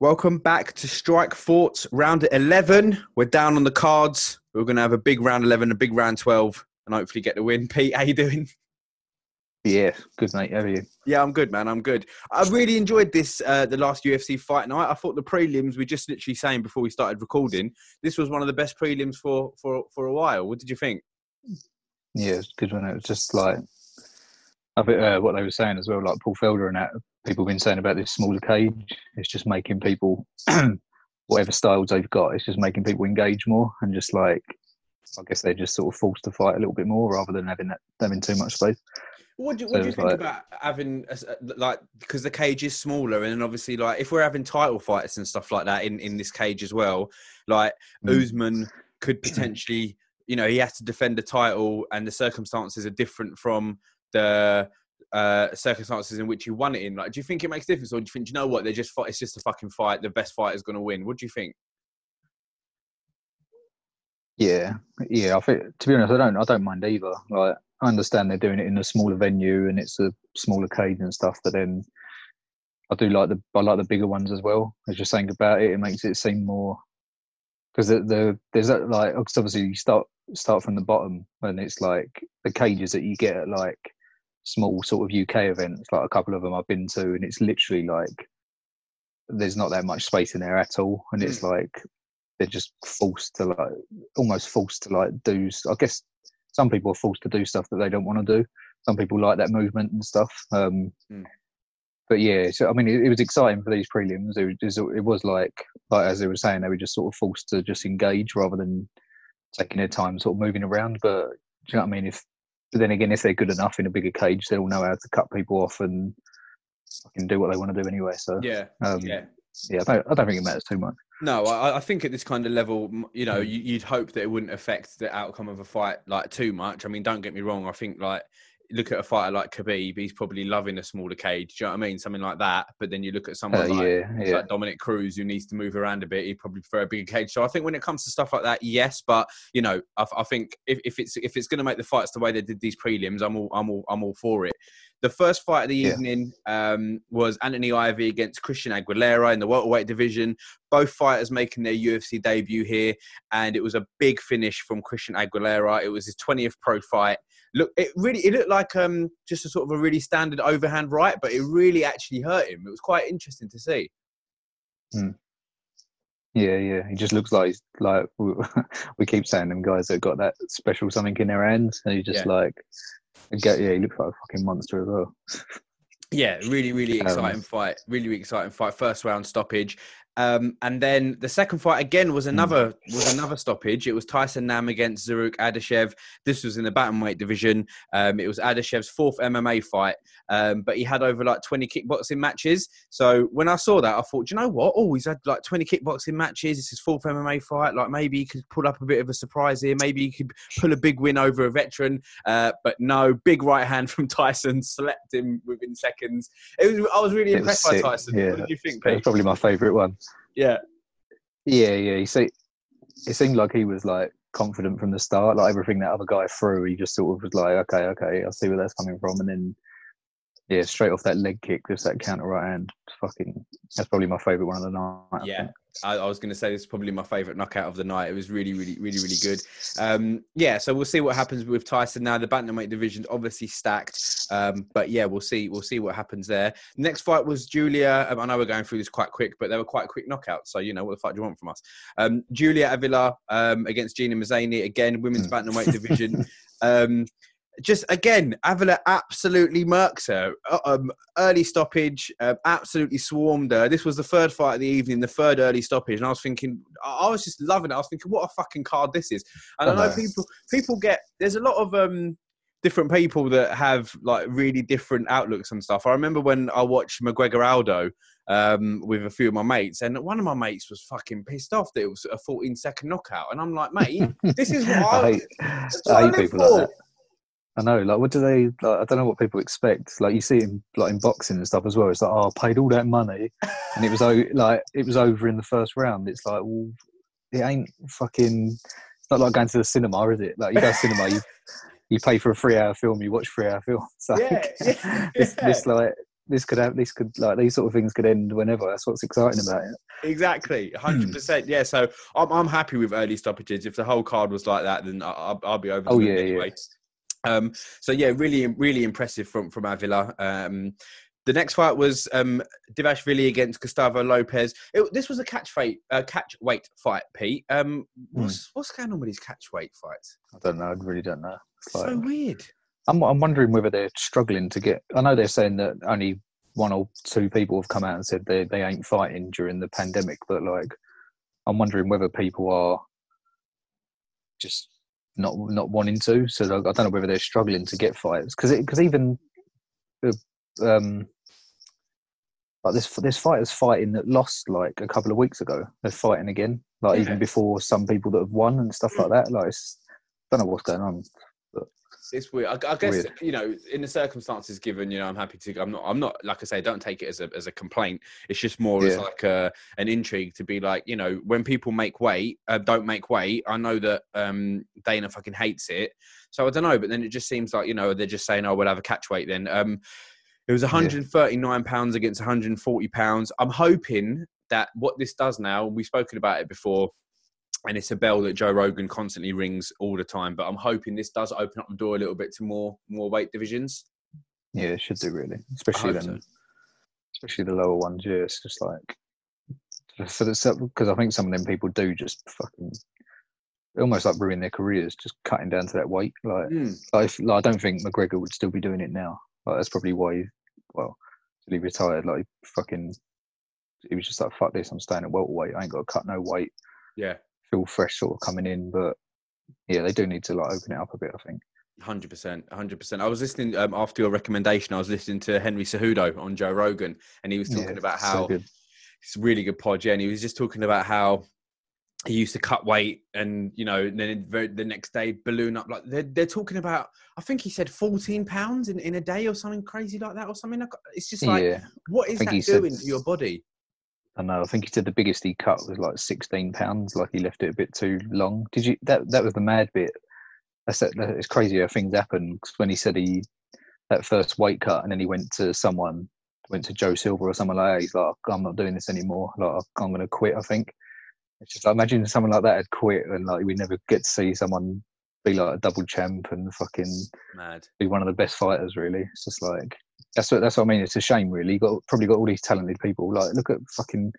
Welcome back to Strike Force round 11. We're down on the cards. We're going to have a big round 11, a big round 12, and hopefully get the win. Pete, how you doing? Yeah, good mate. How are you? Yeah, I'm good, man. I'm good. I really enjoyed this, uh, the last UFC fight night. I thought the prelims, were just literally saying before we started recording, this was one of the best prelims for, for, for a while. What did you think? Yeah, it it's good when it was just like a uh, what they were saying as well, like Paul Felder and that. People have been saying about this smaller cage. It's just making people, whatever styles they've got, it's just making people engage more and just like, I guess they're just sort of forced to fight a little bit more rather than having that having too much space. What do, what so do you think like, about having a, like because the cage is smaller and obviously like if we're having title fights and stuff like that in in this cage as well, like mm. Usman could potentially you know he has to defend the title and the circumstances are different from the uh, circumstances in which you won it in. Like, do you think it makes a difference, or do you think, do you know what, they're just it's just a fucking fight. The best fighter is going to win. What do you think? Yeah, yeah. I think to be honest, I don't. I don't mind either. Like, I understand they're doing it in a smaller venue and it's a smaller cage and stuff, but then I do like the I like the bigger ones as well. As you're saying about it, it makes it seem more because the, the there's that like obviously you start start from the bottom and it's like the cages that you get at like small sort of UK events, like a couple of them I've been to, and it's literally like there's not that much space in there at all, and it's mm. like they're just forced to like almost forced to like do. I guess some people are forced to do stuff that they don't want to do. Some people like that movement and stuff. Um, mm. But yeah, so I mean, it, it, was exciting for these prelims. It was, it was like, like as they were saying, they were just sort of forced to just engage rather than taking their time, sort of moving around. But do you know what I mean? If but then again, if they're good enough in a bigger cage, they'll know how to cut people off and can do what they want to do anyway. So yeah, um, yeah, yeah. I don't, I don't think it matters too much. No, I, I, think at this kind of level, you know, you, would hope that it wouldn't affect the outcome of a fight like too much. I mean, don't get me wrong. I think like look at a fighter like Khabib, he's probably loving a smaller cage. Do you know what I mean? Something like that. But then you look at someone uh, like, yeah, yeah. like, Dominick Cruz who needs to move around a bit. He'd probably prefer a bigger cage. So I think when it comes to stuff like that, yes. But you know, I, I think if, if it's if it's going to make the fights the way they did these prelims, I'm all I'm all I'm all for it. The first fight of the yeah. evening um, was Anthony Ivy against Christian Aguilera in the welterweight division. Both fighters making their UFC debut here, and it was a big finish from Christian Aguilera. It was his 20th pro fight. Look, it really it looked like um, just a sort of a really standard overhand right, but it really actually hurt him. It was quite interesting to see. Hmm. Yeah, yeah. He just looks like like we keep saying them guys that got that special something in their hands, and he just yeah. like Get, yeah, he looks like a fucking monster as well. yeah, really, really um, exciting um, fight. Really, really exciting fight. First round stoppage. Um, and then the second fight again was another mm. was another stoppage. It was Tyson Nam against Zarrukh Adashev. This was in the bantamweight division. Um, it was Adashev's fourth MMA fight, um, but he had over like 20 kickboxing matches. So when I saw that, I thought, you know what? Oh, he's had like 20 kickboxing matches. It's his fourth MMA fight. Like maybe he could pull up a bit of a surprise here. Maybe he could pull a big win over a veteran. Uh, but no, big right hand from Tyson slept him within seconds. It was, I was really it impressed was by Tyson. Yeah. What did you think? Pete? It was probably my favourite one. Yeah. Yeah, yeah. He see, it seemed like he was like confident from the start. Like everything that other guy threw, he just sort of was like, okay, okay, I'll see where that's coming from. And then, yeah, straight off that leg kick, just that counter right hand. Fucking, that's probably my favourite one of the night. Yeah, I, I was going to say this is probably my favourite knockout of the night. It was really, really, really, really good. Um, yeah, so we'll see what happens with Tyson now. The bantamweight division obviously stacked, um, but yeah, we'll see. We'll see what happens there. Next fight was Julia. Um, I know we're going through this quite quick, but they were quite quick knockouts. So you know what the fuck do you want from us? Um, Julia Avila um, against Gina Mazany again, women's hmm. bantamweight division. Just again, Avila absolutely murks her. Uh, um, early stoppage, uh, absolutely swarmed her. This was the third fight of the evening, the third early stoppage, and I was thinking, I was just loving it. I was thinking, what a fucking card this is. And I know people, people get. There's a lot of um, different people that have like really different outlooks and stuff. I remember when I watched McGregor Aldo um, with a few of my mates, and one of my mates was fucking pissed off that it was a 14 second knockout, and I'm like, mate, this is what I, I I hate people for. like that. I know, like, what do they? Like, I don't know what people expect. Like, you see it in like in boxing and stuff as well. It's like, oh, I paid all that money, and it was like it was over in the first round. It's like, well, it ain't fucking. It's not like going to the cinema, is it? Like, you go to cinema, you you pay for a three-hour film, you watch three-hour film. So yeah, yeah, this, this like this could have this could like these sort of things could end whenever. That's what's exciting about it. Exactly, hmm. hundred percent. Yeah, so I'm I'm happy with early stoppages. If the whole card was like that, then I'll, I'll be over. Oh yeah, anyway. yeah. Um, so yeah, really, really impressive from from Avila. Um, the next fight was um, Dvalishvili against Gustavo Lopez. It, this was a catch weight, uh, catch weight fight, Pete. Um, what's mm. what's going on with these catch weight fights? I don't know. I really don't know. so weird. I'm I'm wondering whether they're struggling to get. I know they're saying that only one or two people have come out and said they they ain't fighting during the pandemic, but like, I'm wondering whether people are just not not wanting to. So I don't know whether they're struggling to get fights because because even um, like this this fighters fighting that lost like a couple of weeks ago. They're fighting again, like yeah. even before some people that have won and stuff like that. Like, I don't know what's going on. It's weird. I, I guess weird. you know, in the circumstances given, you know, I'm happy to. I'm not. I'm not like I say. Don't take it as a as a complaint. It's just more yeah. as like a an intrigue to be like, you know, when people make weight, uh, don't make weight. I know that um Dana fucking hates it. So I don't know, but then it just seems like you know they're just saying, "Oh, we'll have a catch weight then." Um, it was 139 pounds against 140 pounds. I'm hoping that what this does now, we've spoken about it before, and it's a bell that Joe Rogan constantly rings all the time. But I'm hoping this does open up the door a little bit to more more weight divisions. Yeah, it should do really, especially then, so. especially the lower ones. Yeah, it's just like for the because I think some of them people do just fucking almost like ruin their careers just cutting down to that weight. Like, mm. like, like I don't think McGregor would still be doing it now. Like, that's probably why he well, till he retired, like fucking, he was just like, fuck this, I'm staying at welterweight. I ain't got to cut no weight. Yeah. Feel fresh sort of coming in, but yeah, they do need to like open it up a bit, I think. Hundred percent, hundred percent. I was listening um, after your recommendation. I was listening to Henry Cejudo on Joe Rogan, and he was talking yeah, about how so it's a really good pod. Yeah, and he was just talking about how he used to cut weight and you know then the next day balloon up like they're, they're talking about i think he said 14 pounds in, in a day or something crazy like that or something it's just like yeah. what is that doing said, to your body i know uh, i think he said the biggest he cut was like 16 pounds like he left it a bit too long. Did you that that was the mad bit. That's that, it's crazy how things happen when he said he that first weight cut and then he went to someone went to Joe Silva or someone like that he's like i'm not doing this anymore. Like i'm gonna quit i think. It's just like imagine someone like that had quit and like we never get to see someone be like a double champ and fucking mad. be one of the best fighters. Really, it's just like that's what that's what I mean. It's a shame, really. You got probably got all these talented people. Like look at fucking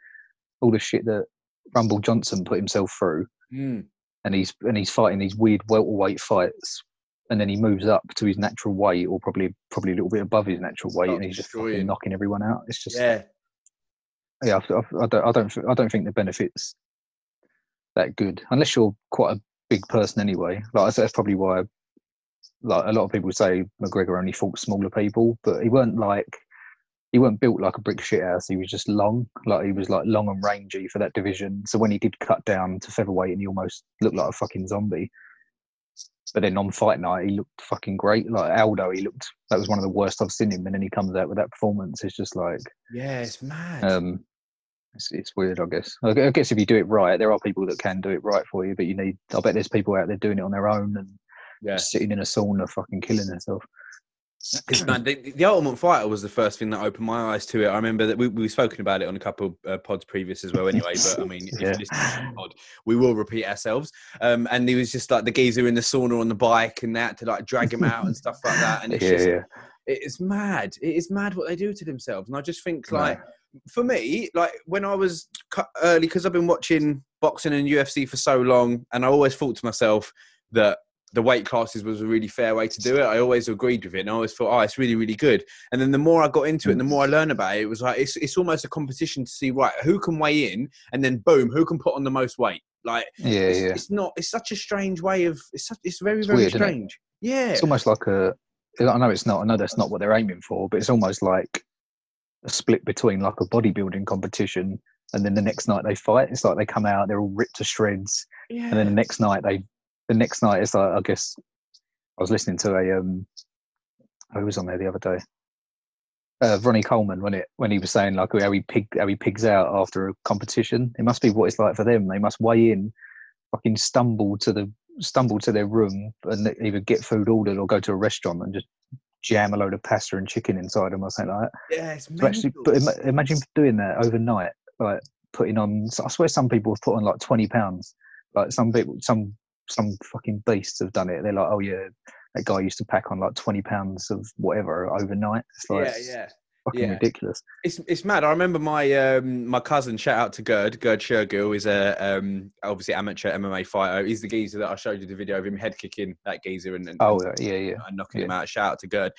all the shit that Rumble Johnson put himself through, mm. and he's and he's fighting these weird welterweight fights. And then he moves up to his natural weight, or probably probably a little bit above his natural weight, and he's just fucking knocking everyone out. It's just yeah, yeah. I, I, I don't, I don't, I don't think the benefits that good unless you're quite a big person anyway. Like that's probably why, like a lot of people say McGregor only fought smaller people, but he weren't like he weren't built like a brick shit house. He was just long, like he was like long and rangy for that division. So when he did cut down to featherweight, and he almost looked like a fucking zombie. But then on fight night, he looked fucking great. Like Aldo, he looked that was one of the worst I've seen him, and then he comes out with that performance. It's just like yeah, it's mad. Um, it's, it's weird, I guess. I guess if you do it right, there are people that can do it right for you, but you need. I bet there's people out there doing it on their own and yeah. sitting in a sauna, fucking killing themselves. the, the, Ultimate Fighter was the first thing that opened my eyes to it. I remember that we, we've spoken about it on a couple of uh, pods previous as well, anyway. But I mean, yeah. pod, we will repeat ourselves. Um, and he was just like the geezer in the sauna on the bike and that to like drag him out and stuff like that. And it's yeah, just, yeah. it's mad. It is mad what they do to themselves. And I just think like for me, like when I was early, because I've been watching boxing and UFC for so long, and I always thought to myself that the weight classes was a really fair way to do it. I always agreed with it, and I always thought, oh, it's really, really good. And then the more I got into it, and the more I learned about it, it was like it's it's almost a competition to see right who can weigh in, and then boom, who can put on the most weight. Like, yeah, it's, yeah. it's not. It's such a strange way of. It's such, it's very, it's very weird, strange. It? Yeah, it's almost like a. I know it's not. I know that's not what they're aiming for, but it's almost like a split between like a bodybuilding competition and then the next night they fight. It's like they come out, they're all ripped to shreds, yeah. and then the next night they, the next night it's like I guess I was listening to a um, who was on there the other day, uh, Ronnie Coleman when it when he was saying like how he pig how he pigs out after a competition. It must be what it's like for them. They must weigh in, fucking stumble to the stumble to their room and either get food ordered or go to a restaurant and just jam a load of pasta and chicken inside them or something like that. Yeah, it's So actually, but ima- imagine doing that overnight, like putting on. I swear some people have put on like twenty pounds. Like some people, some some fucking beasts have done it. They're like, oh yeah, that guy used to pack on like twenty pounds of whatever overnight. It's like yeah, yeah. fucking yeah. ridiculous. It's it's mad. I remember my um my cousin. Shout out to Gerd. Gerd Shergill is a um obviously amateur MMA fighter. He's the geezer that I showed you the video of him head kicking that geezer and, and Oh yeah, yeah, and knocking him out. Shout out to Gerd.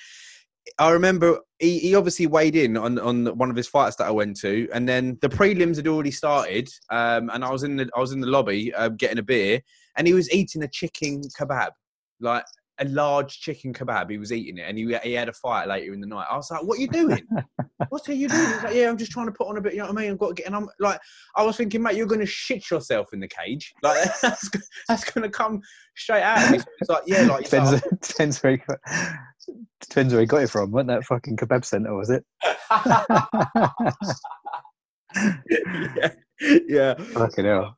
I remember he, he obviously weighed in on, on one of his fights that I went to, and then the prelims had already started, um, and I was in the I was in the lobby uh, getting a beer, and he was eating a chicken kebab, like a large chicken kebab. He was eating it, and he he had a fight later in the night. I was like, "What are you doing? What are you doing?" He's like, "Yeah, I'm just trying to put on a bit. You know what I mean? I've got to get." And I'm like, I was thinking, mate, you're going to shit yourself in the cage. Like that's that's going to come straight out. of you. So He's like, "Yeah, like." he's like, Depends, depends where he got, depends where he got it from. Wasn't that fucking kebab centre? Was it? yeah, yeah. fucking hell.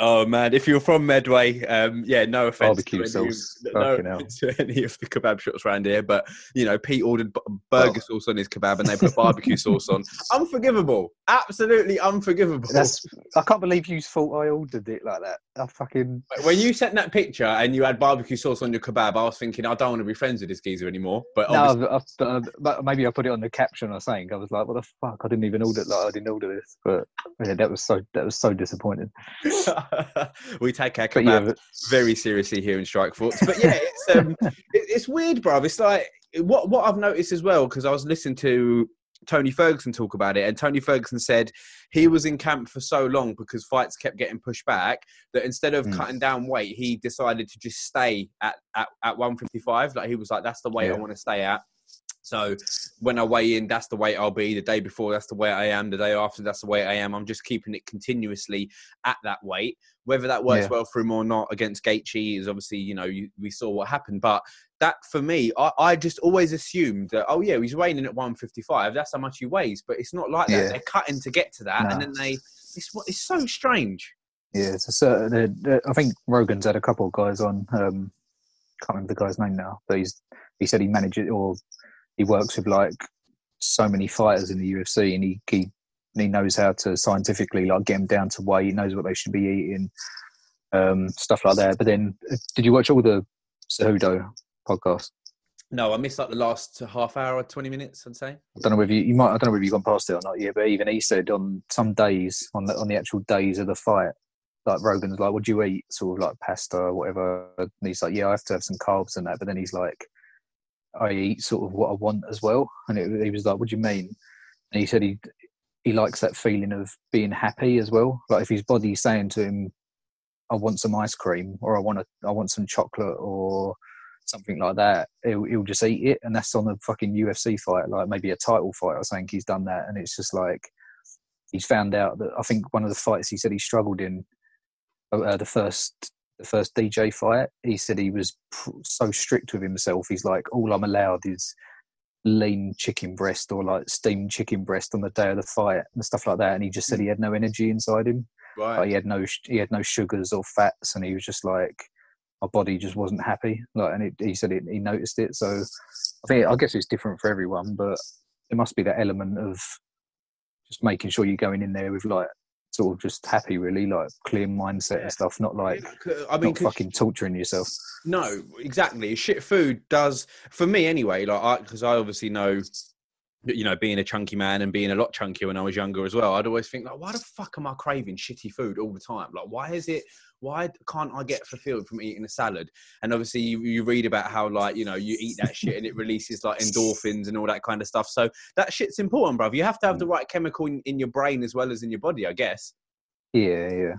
Oh man, if you're from Medway, um, yeah, no offense Barbecue to any, sauce. no Fucking hell. offense to any of the kebab shops around here, but you know, Pete ordered b- burger sauce on his kebab and they put barbecue sauce on. Unforgivable, absolutely unforgivable. That's. I can't believe you thought I ordered it like that. I fucking. when you sent that picture and you had barbecue sauce on your kebab, I was thinking I don't want to be friends with this geezer anymore. But obviously, I've, I've, maybe I put it on the caption or something. I was like, "What the fuck? I didn't even order. Like, I didn't order this." But yeah, that was so that was so disappointing. we take our But yeah, very seriously here in Strike Force. But yeah, it's um, it, it's weird, bruv. It's like what what I've noticed as well because I was listening to Tony Ferguson talk about it, and Tony Ferguson said he was in camp for so long because fights kept getting pushed back that instead of Mm. cutting down weight, he decided to just stay at at, at 155. Like he was like, that's the weight I want to stay at. So when I weigh in, that's the weight I'll be. The day before, that's the weight I am. The day after, that's the weight I am. I'm just keeping it continuously at that weight. Whether that works Yeah. well for him or not against Gaethje is obviously, you know, you, we saw what happened. But that for me, I, I just always assumed that, oh yeah, he's weighing in at 155. That's how much he weighs. But it's not like that. Yeah. They're cutting to get to that, No. and then they. It's what it's so strange. yeah, it's a certain. Uh, I think Rogan's had a couple of guys on. Um, can't remember the guy's name now, but he's he said he manages or he works with like so many fighters in the UFC, and he he, he knows how to scientifically like get them down to weight. He knows what they should be eating, um, stuff like that. But then, uh, did you watch all the Cejudo podcast? No, I missed like the last half hour or 20 minutes, I'd say. I don't know whether you, you might. I don't know whether you've gone past it or not yet. But even he said on some days, on the on the actual days of the fight, like Rogan's like, "What do you eat?" Sort of like pasta or whatever. And he's like, "Yeah, I have to have some carbs and that." But then he's like, "I eat sort of what I want as well." And it, he was like, "What do you mean?" And he said he he likes that feeling of being happy as well. Like if his body's saying to him, "I want some ice cream," or "I want a, I want some chocolate," or something like that, he'll, he'll just eat it, and that's on a fucking UFC fight, like maybe a title fight or something. He's done that, and it's just like he's found out that I think one of the fights he said he struggled in, uh, the first the first DJ fight, he said he was pr- so strict with himself. He's like, all I'm allowed is lean chicken breast or like steamed chicken breast on the day of the fight and stuff like that. And he just said he hmm. had no energy inside him. Like he had no he had no sugars or fats, and he was just like my body just wasn't happy. Like, and it, he said it, he noticed it. So I think I guess it's different for everyone, but there must be that element of just making sure you're going in there with like sort of just happy, really, like clear mindset Yeah. and stuff, not like uh, I mean, fucking torturing yourself. No, exactly. Shit food does for me anyway. Like, I because I, obviously know, you know, being a chunky man and being a lot chunkier when I was younger as well. I'd always think like, why the fuck am I craving shitty food all the time? Like, why is it? Why can't I get fulfilled from eating a salad? And obviously, you, you read about how like you know you eat that shit and it releases like endorphins and all that kind of stuff. So that shit's important, bruv. You have to have the right chemical in, in your brain as well as in your body. I guess Yeah, yeah,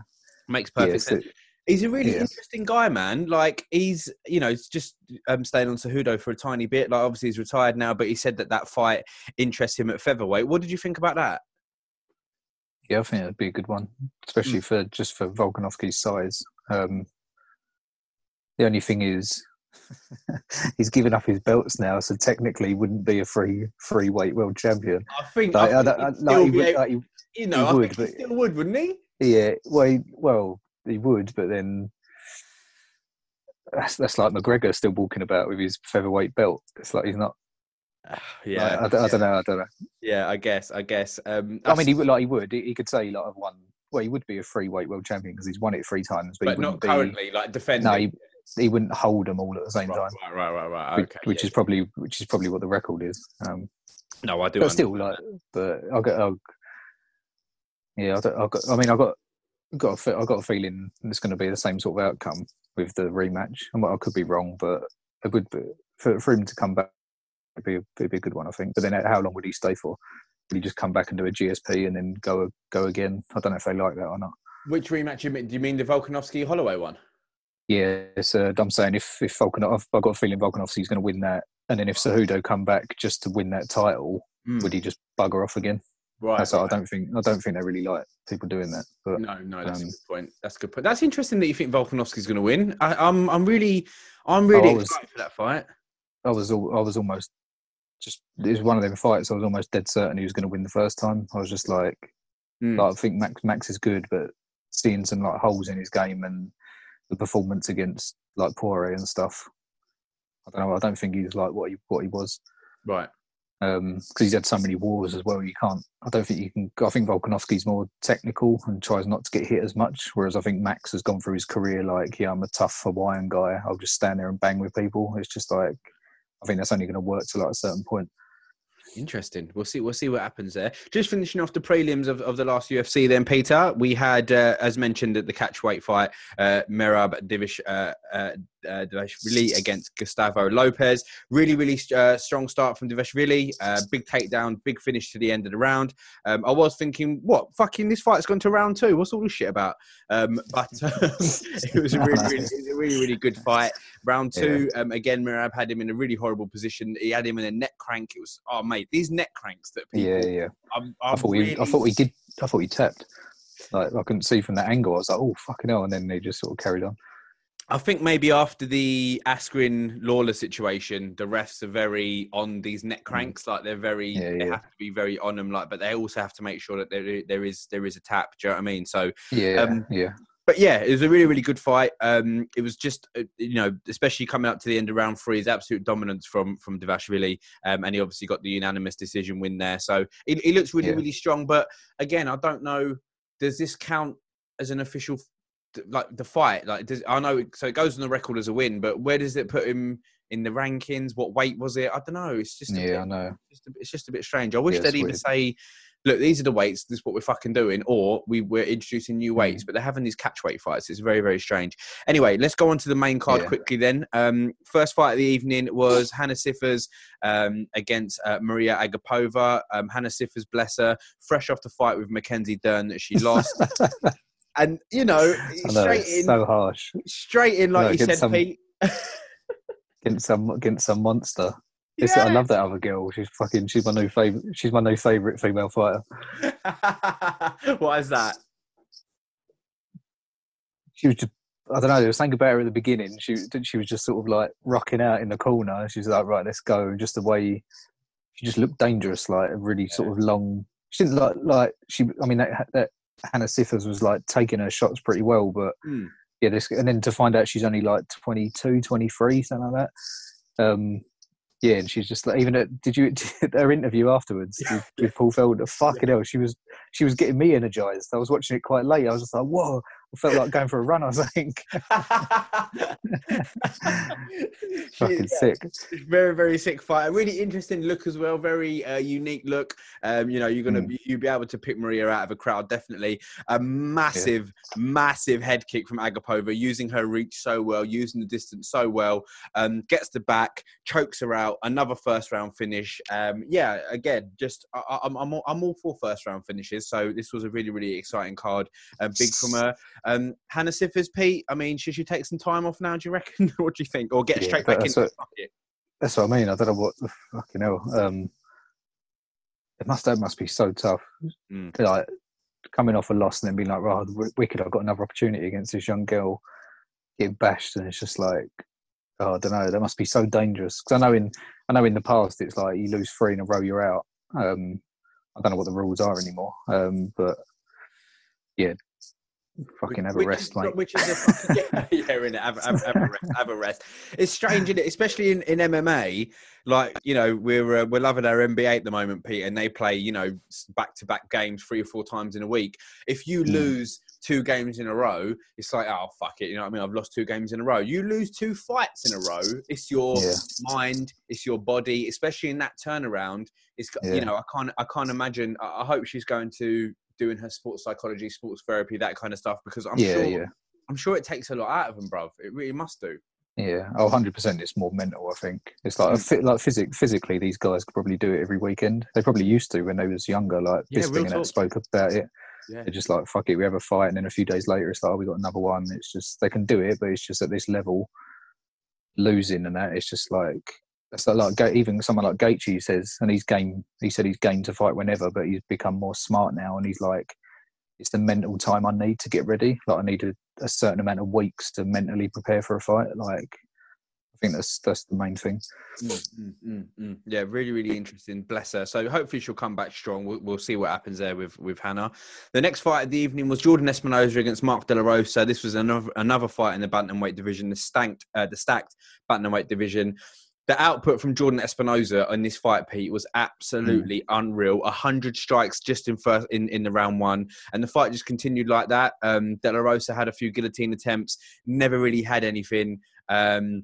makes yeah. perfect so- sense. He's a really Yeah. interesting guy, man. Like he's, you know, just um, staying on Cejudo for a tiny bit. Like obviously he's retired now, but he said that that fight interests him at featherweight. What did you think about that? Yeah, I think that'd be a good one, especially Mm. for just for Volkanovski's size. Um, the only thing is, he's given up his belts now, so technically he wouldn't be a free free weight world champion. I think, Like, I I think I- he'd like, he would- able- like, he- you know, he I would, think he but- still would, wouldn't he? yeah, well, he, well, he would, but then that's that's like McGregor still walking about with his featherweight belt. It's like he's not. yeah, I, don't, I don't know. I don't know. yeah. I guess. I guess. Um, I mean, he would like he would. He, could say like I've won. Well, he would be a free weight world champion because he's won it three times, but, but not be. currently like defending. No, he, he wouldn't hold them all at the same right, time, right, right, right, right. Okay, which yeah, is probably which is probably what the record is. Um, no, I do. but still, like, but I got, I, yeah, I, don't, I got. I mean, I got, got, a, I got a feeling it's going to be the same sort of outcome with the rematch. I could be wrong, but it would be, for for him to come back. It'd be, a, it'd be a good one, I think. But then, how long would he stay for? Would he just come back and do a GSP and then go go again? I don't know if they like that or not. Which rematch you mean? Do you mean the Volkanovski Holloway one? Yeah, it's, uh, I'm saying if if Volkanov, I've got a feeling Volkanovski's going to win that, and then if Cejudo come back just to win that title, Hmm. would he just bugger off again? Right. That's right. I don't think. I don't think they really like people doing that. But No, no, that's a um, good point. That's a good point. That's interesting that you think Volkanovski's going to win. I, I'm, I'm really, I'm really Oh, was- excited for that fight. I was, al- I was almost just. It was one of them fights. I was almost dead certain he was going to win the first time. I was just like, Mm. like I think Max Max is good, but seeing some like holes in his game and the performance against like Poirier and stuff. I don't know. I don't think he's like what he what he was. Right. because he's had so many wars as well. You can't. I don't think you can. I think Volkanovski's more technical and tries not to get hit as much. Whereas I think Max has gone through his career like, yeah, I'm a tough Hawaiian guy. I'll just stand there and bang with people. It's just like, I think that's only going to work to like a certain point. Interesting. We'll see. We'll see what happens there. Just finishing off the prelims of, of the last UFC. Then Peter, we had, uh, as mentioned, at the catchweight fight, uh, Merab Divish uh, uh, uh, Divashvili against Gustavo Lopez. Really, really uh, strong start from Divashvili. Uh, big takedown, big finish to the end of the round. Um, I was thinking, what fucking this fight's gone to round two? What's all this shit about? Um, but um, it was a really, really, a really, really good fight. Round two, um, again, Merab had him in a really horrible position. He had him in a neck crank. It was oh mate, these neck cranks that people. Yeah, yeah. I'm, I I'm thought really, he, I thought he did. I thought we tapped. Like I couldn't see from that angle. I was like, oh fucking hell! And then they just sort of carried on. I think maybe after the Askren Lawler situation, the refs are very on these neck cranks. Like they're very, Mm. Yeah, they have to be very on them. Like, but they also have to make sure that there there is there is a tap. Do you know what I mean? So, Yeah, Um, yeah, but yeah, it was a really really good fight. Um, it was just uh, you know, especially coming up to the end of round three, his absolute dominance from from Devashvili, um, and he obviously got the unanimous decision win there. So he, he looks really Yeah. really strong. But again, I don't know. Does this count as an official? Like the fight, like does, I know, so it goes on the record as a win, but where does it put him in the rankings? What weight was it? I don't know. It's just a yeah. I bit, know. just a, it's just a bit strange. I wish Yeah, they'd it's either weird. say, "Look, these are the weights. This is what we're fucking doing," or we we're introducing new Mm. weights. But they're having these catch weight fights. It's very very strange. Anyway, let's go on to the main card Yeah. quickly. Then, um, first fight of the evening was Hannah Cifers um, against uh, Maria Agapova. Um, Hannah Cifers, bless her, fresh off the fight with Mackenzie Dern that she lost, and you know, know straight in, so harsh straight in, like No, you said, some- Pete. against some against some monster. It's- Yeah. I love that other girl. She's fucking. She's my new favorite. She's my new favorite female fighter. what is that? She was just. I don't know. There was something about her at the beginning. She she was just sort of like rocking out in the corner. She's like, right, let's go. And just the way she just looked dangerous, like a really sort of long. She didn't like like she. I mean, that, that Hannah Cifers was like taking her shots pretty well, but Hmm. yeah, this and then to find out she's only like 22, 23, something like that. Um, yeah, and she's just like even at did you her interview afterwards with, with Paul Felder? Fucking hell, she was she was getting me energized. I was watching it quite late. I was just like, whoa, I felt like going for a run. I was like, fucking Yeah, sick. Very, very sick fight. A really interesting look as well. Very uh, unique look. Um, you know, you're gonna Mm. be, you'll be able to pick Maria out of a crowd. Definitely a massive, massive head kick from Agapova, using her reach so well, using the distance so well. Um, gets the back, chokes her out. Another first round finish. Um, yeah, again, just I, I- I'm I'm all, I'm all for first round finishes. So this was a really, really exciting card. Uh, big from her. Um, Hannah Cifers, Pete. I mean, should she take some time off now? Do you reckon? what do you think? Or get Yeah, straight back into what- the? That's what I mean. I don't know what the fucking hell. Um, it must that must be so tough. Mm. Like coming off a loss and then being like, "Right, wicked! I've got another opportunity against this young girl." Getting bashed, and it's just like, oh, I don't know. That must be so dangerous. Because I know in I know in the past it's like you lose three in a row, you're out. Um, I don't know what the rules are anymore. Um, but yeah, fucking have a rest, mate. Which is a, yeah, yeah, in it. Have, have, have, a rest, have a rest. It's strange, is it? especially in, in MMA. Like you know, we're uh, we're loving our NBA at the moment, Pete, and they play you know back to back games three or four times in a week. If you Mm. lose two games in a row, it's like oh fuck it, you know what I mean? I've lost two games in a row. You lose two fights in a row, it's your Yeah. mind, it's your body, especially in that turnaround. It's got- you know I can't I can't imagine. I, I hope she's going to doing her sports psychology, sports therapy, that kind of stuff because I'm yeah, sure yeah, I'm sure it takes a lot out of them, bruv. It really must do. yeah. Oh, 100 percent. It's more mental. I think it's like a like physic, physically. These guys could probably do it every weekend. They probably used to when they was younger. Like Yeah, Bisping and that spoke about it. Yeah. They're just like fuck it. We have a fight, and then a few days later, it's like oh, we got another one. It's just they can do it, but it's just at this level, losing and that. It's just like it's like, even someone like Gaethje says, and he's game. He said he's game to fight whenever, but he's become more smart now, and he's like, it's the mental time I need to get ready. Like I need a, a certain amount of weeks to mentally prepare for a fight. Like I think that's that's the main thing. Mm, mm, mm, mm. Yeah, really, really interesting. Bless her. So hopefully she'll come back strong. We'll, we'll see what happens there with with Hannah. The next fight of the evening was Jordan Espinosa against Mark De La Rosa. This was another another fight in the bantamweight division, the stacked uh, the stacked bantamweight division. The output from Jordan Espinosa on this fight, Pete, was absolutely unreal. A hundred strikes just in first in, in the round one, and the fight just continued like that. Um, De La Rosa had a few guillotine attempts, never really had anything. Um,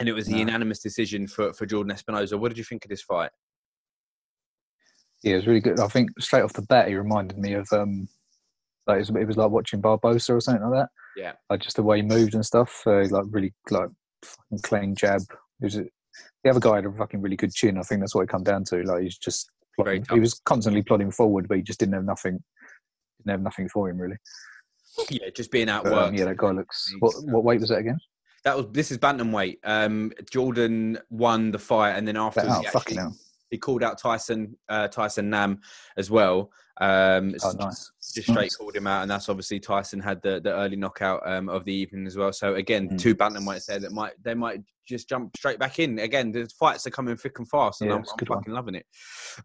and it was the No. unanimous decision for, for Jordan Espinosa. What did you think of this fight? Yeah, it was really good. I think straight off the bat, he reminded me of um, like it was, it was like watching Barbosa or something like that. Yeah. like just the way he moved and stuff. Uh, like really like fucking clean jab. It was a, the other guy had a fucking really good chin. I think that's what it come down to. Like he's just he was constantly plodding forward, but he just didn't have nothing. Didn't have nothing for him really. Yeah, just being But, outworked. um, yeah, that guy looks. What what weight was that again? That was this is bantamweight. Um, Jordan won the fight, and then after oh he, actually, he called out Tyson uh, Tyson Nam as well. Um, Oh nice. just straight nice. called him out, and that's obviously Tyson had the, the early knockout um, of the evening as well. So again, Mm. two bantamweights there that might they might just jump straight back in. Again, the fights are coming thick and fast, and Yeah, I'm, I'm good one. fucking loving it.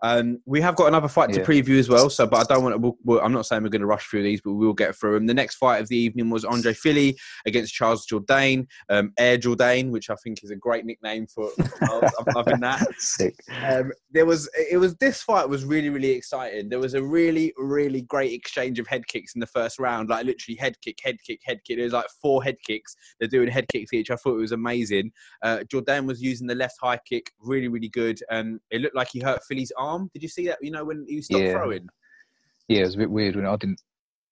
Um, we have got another fight to Yeah. preview as well. So, but I don't want to. We'll, we'll, I'm not saying we're going to rush through these, but we will get through them. The next fight of the evening was Andre Fili against Charles Jourdain, um, Air Jourdain, which I think is a great nickname for for I'm loving that. Sick. Um, there was it was this fight was really really exciting. There was a really really great exchange of head kicks in the first round, like literally head kick, head kick, head kick. There was like four head kicks. They're doing head kicks each. I thought it was amazing. Uh, Jourdain was using the left high kick, really really good. Um, it looked like he hurt Fili's arm. Did you see that? You know when he stopped Yeah. throwing. Yeah, it was a bit weird when I didn't.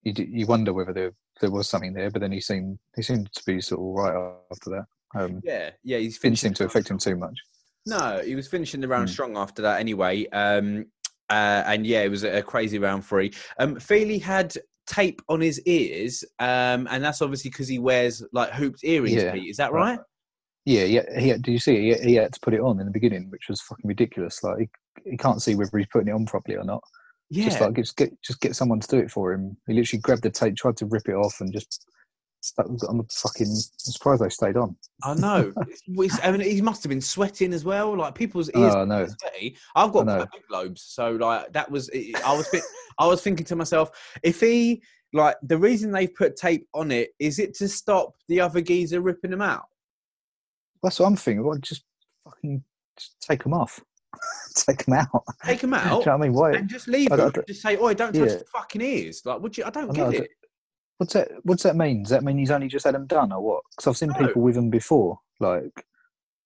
You, you wonder whether there there was something there, but then he seemed he seemed to be sort of all right after that. Um, Yeah, yeah. He's didn't finishing seem to affect him too much. No, he was finishing the round Mm. strong after that anyway. Um, uh, and yeah, it was a, a crazy round three. Um, Fili had tape on his ears, um, and that's obviously because he wears like hooped earrings. Yeah, Pete, is that right. Yeah, yeah. He had, did you see? It? He, he had to put it on in the beginning, which was fucking ridiculous. Like he, he can't see whether he's putting it on properly or not. Yeah, Just like just get just get someone to do it for him. He literally grabbed the tape, tried to rip it off, and just stuck on the fucking. I'm surprised they stayed on. I know. I mean, he must have been sweating as well. Like people's oh, ears Oh no, are sweaty. I've got big lobes, so like that was. I was. Think, I was thinking to myself, if he like the reason they've put tape on it is it to stop the other geezer ripping them out. That's what I'm thinking. Well, just fucking just take them off, take them out. Take them Do you out. know what I mean? Why? and just leave I them. I just say, "Oi, don't touch Yeah. the fucking ears." Like, would you? I don't I get know, it. What's that? What's that mean? Does that mean he's only just had them done, or what? Because I've seen No. people with them before, like,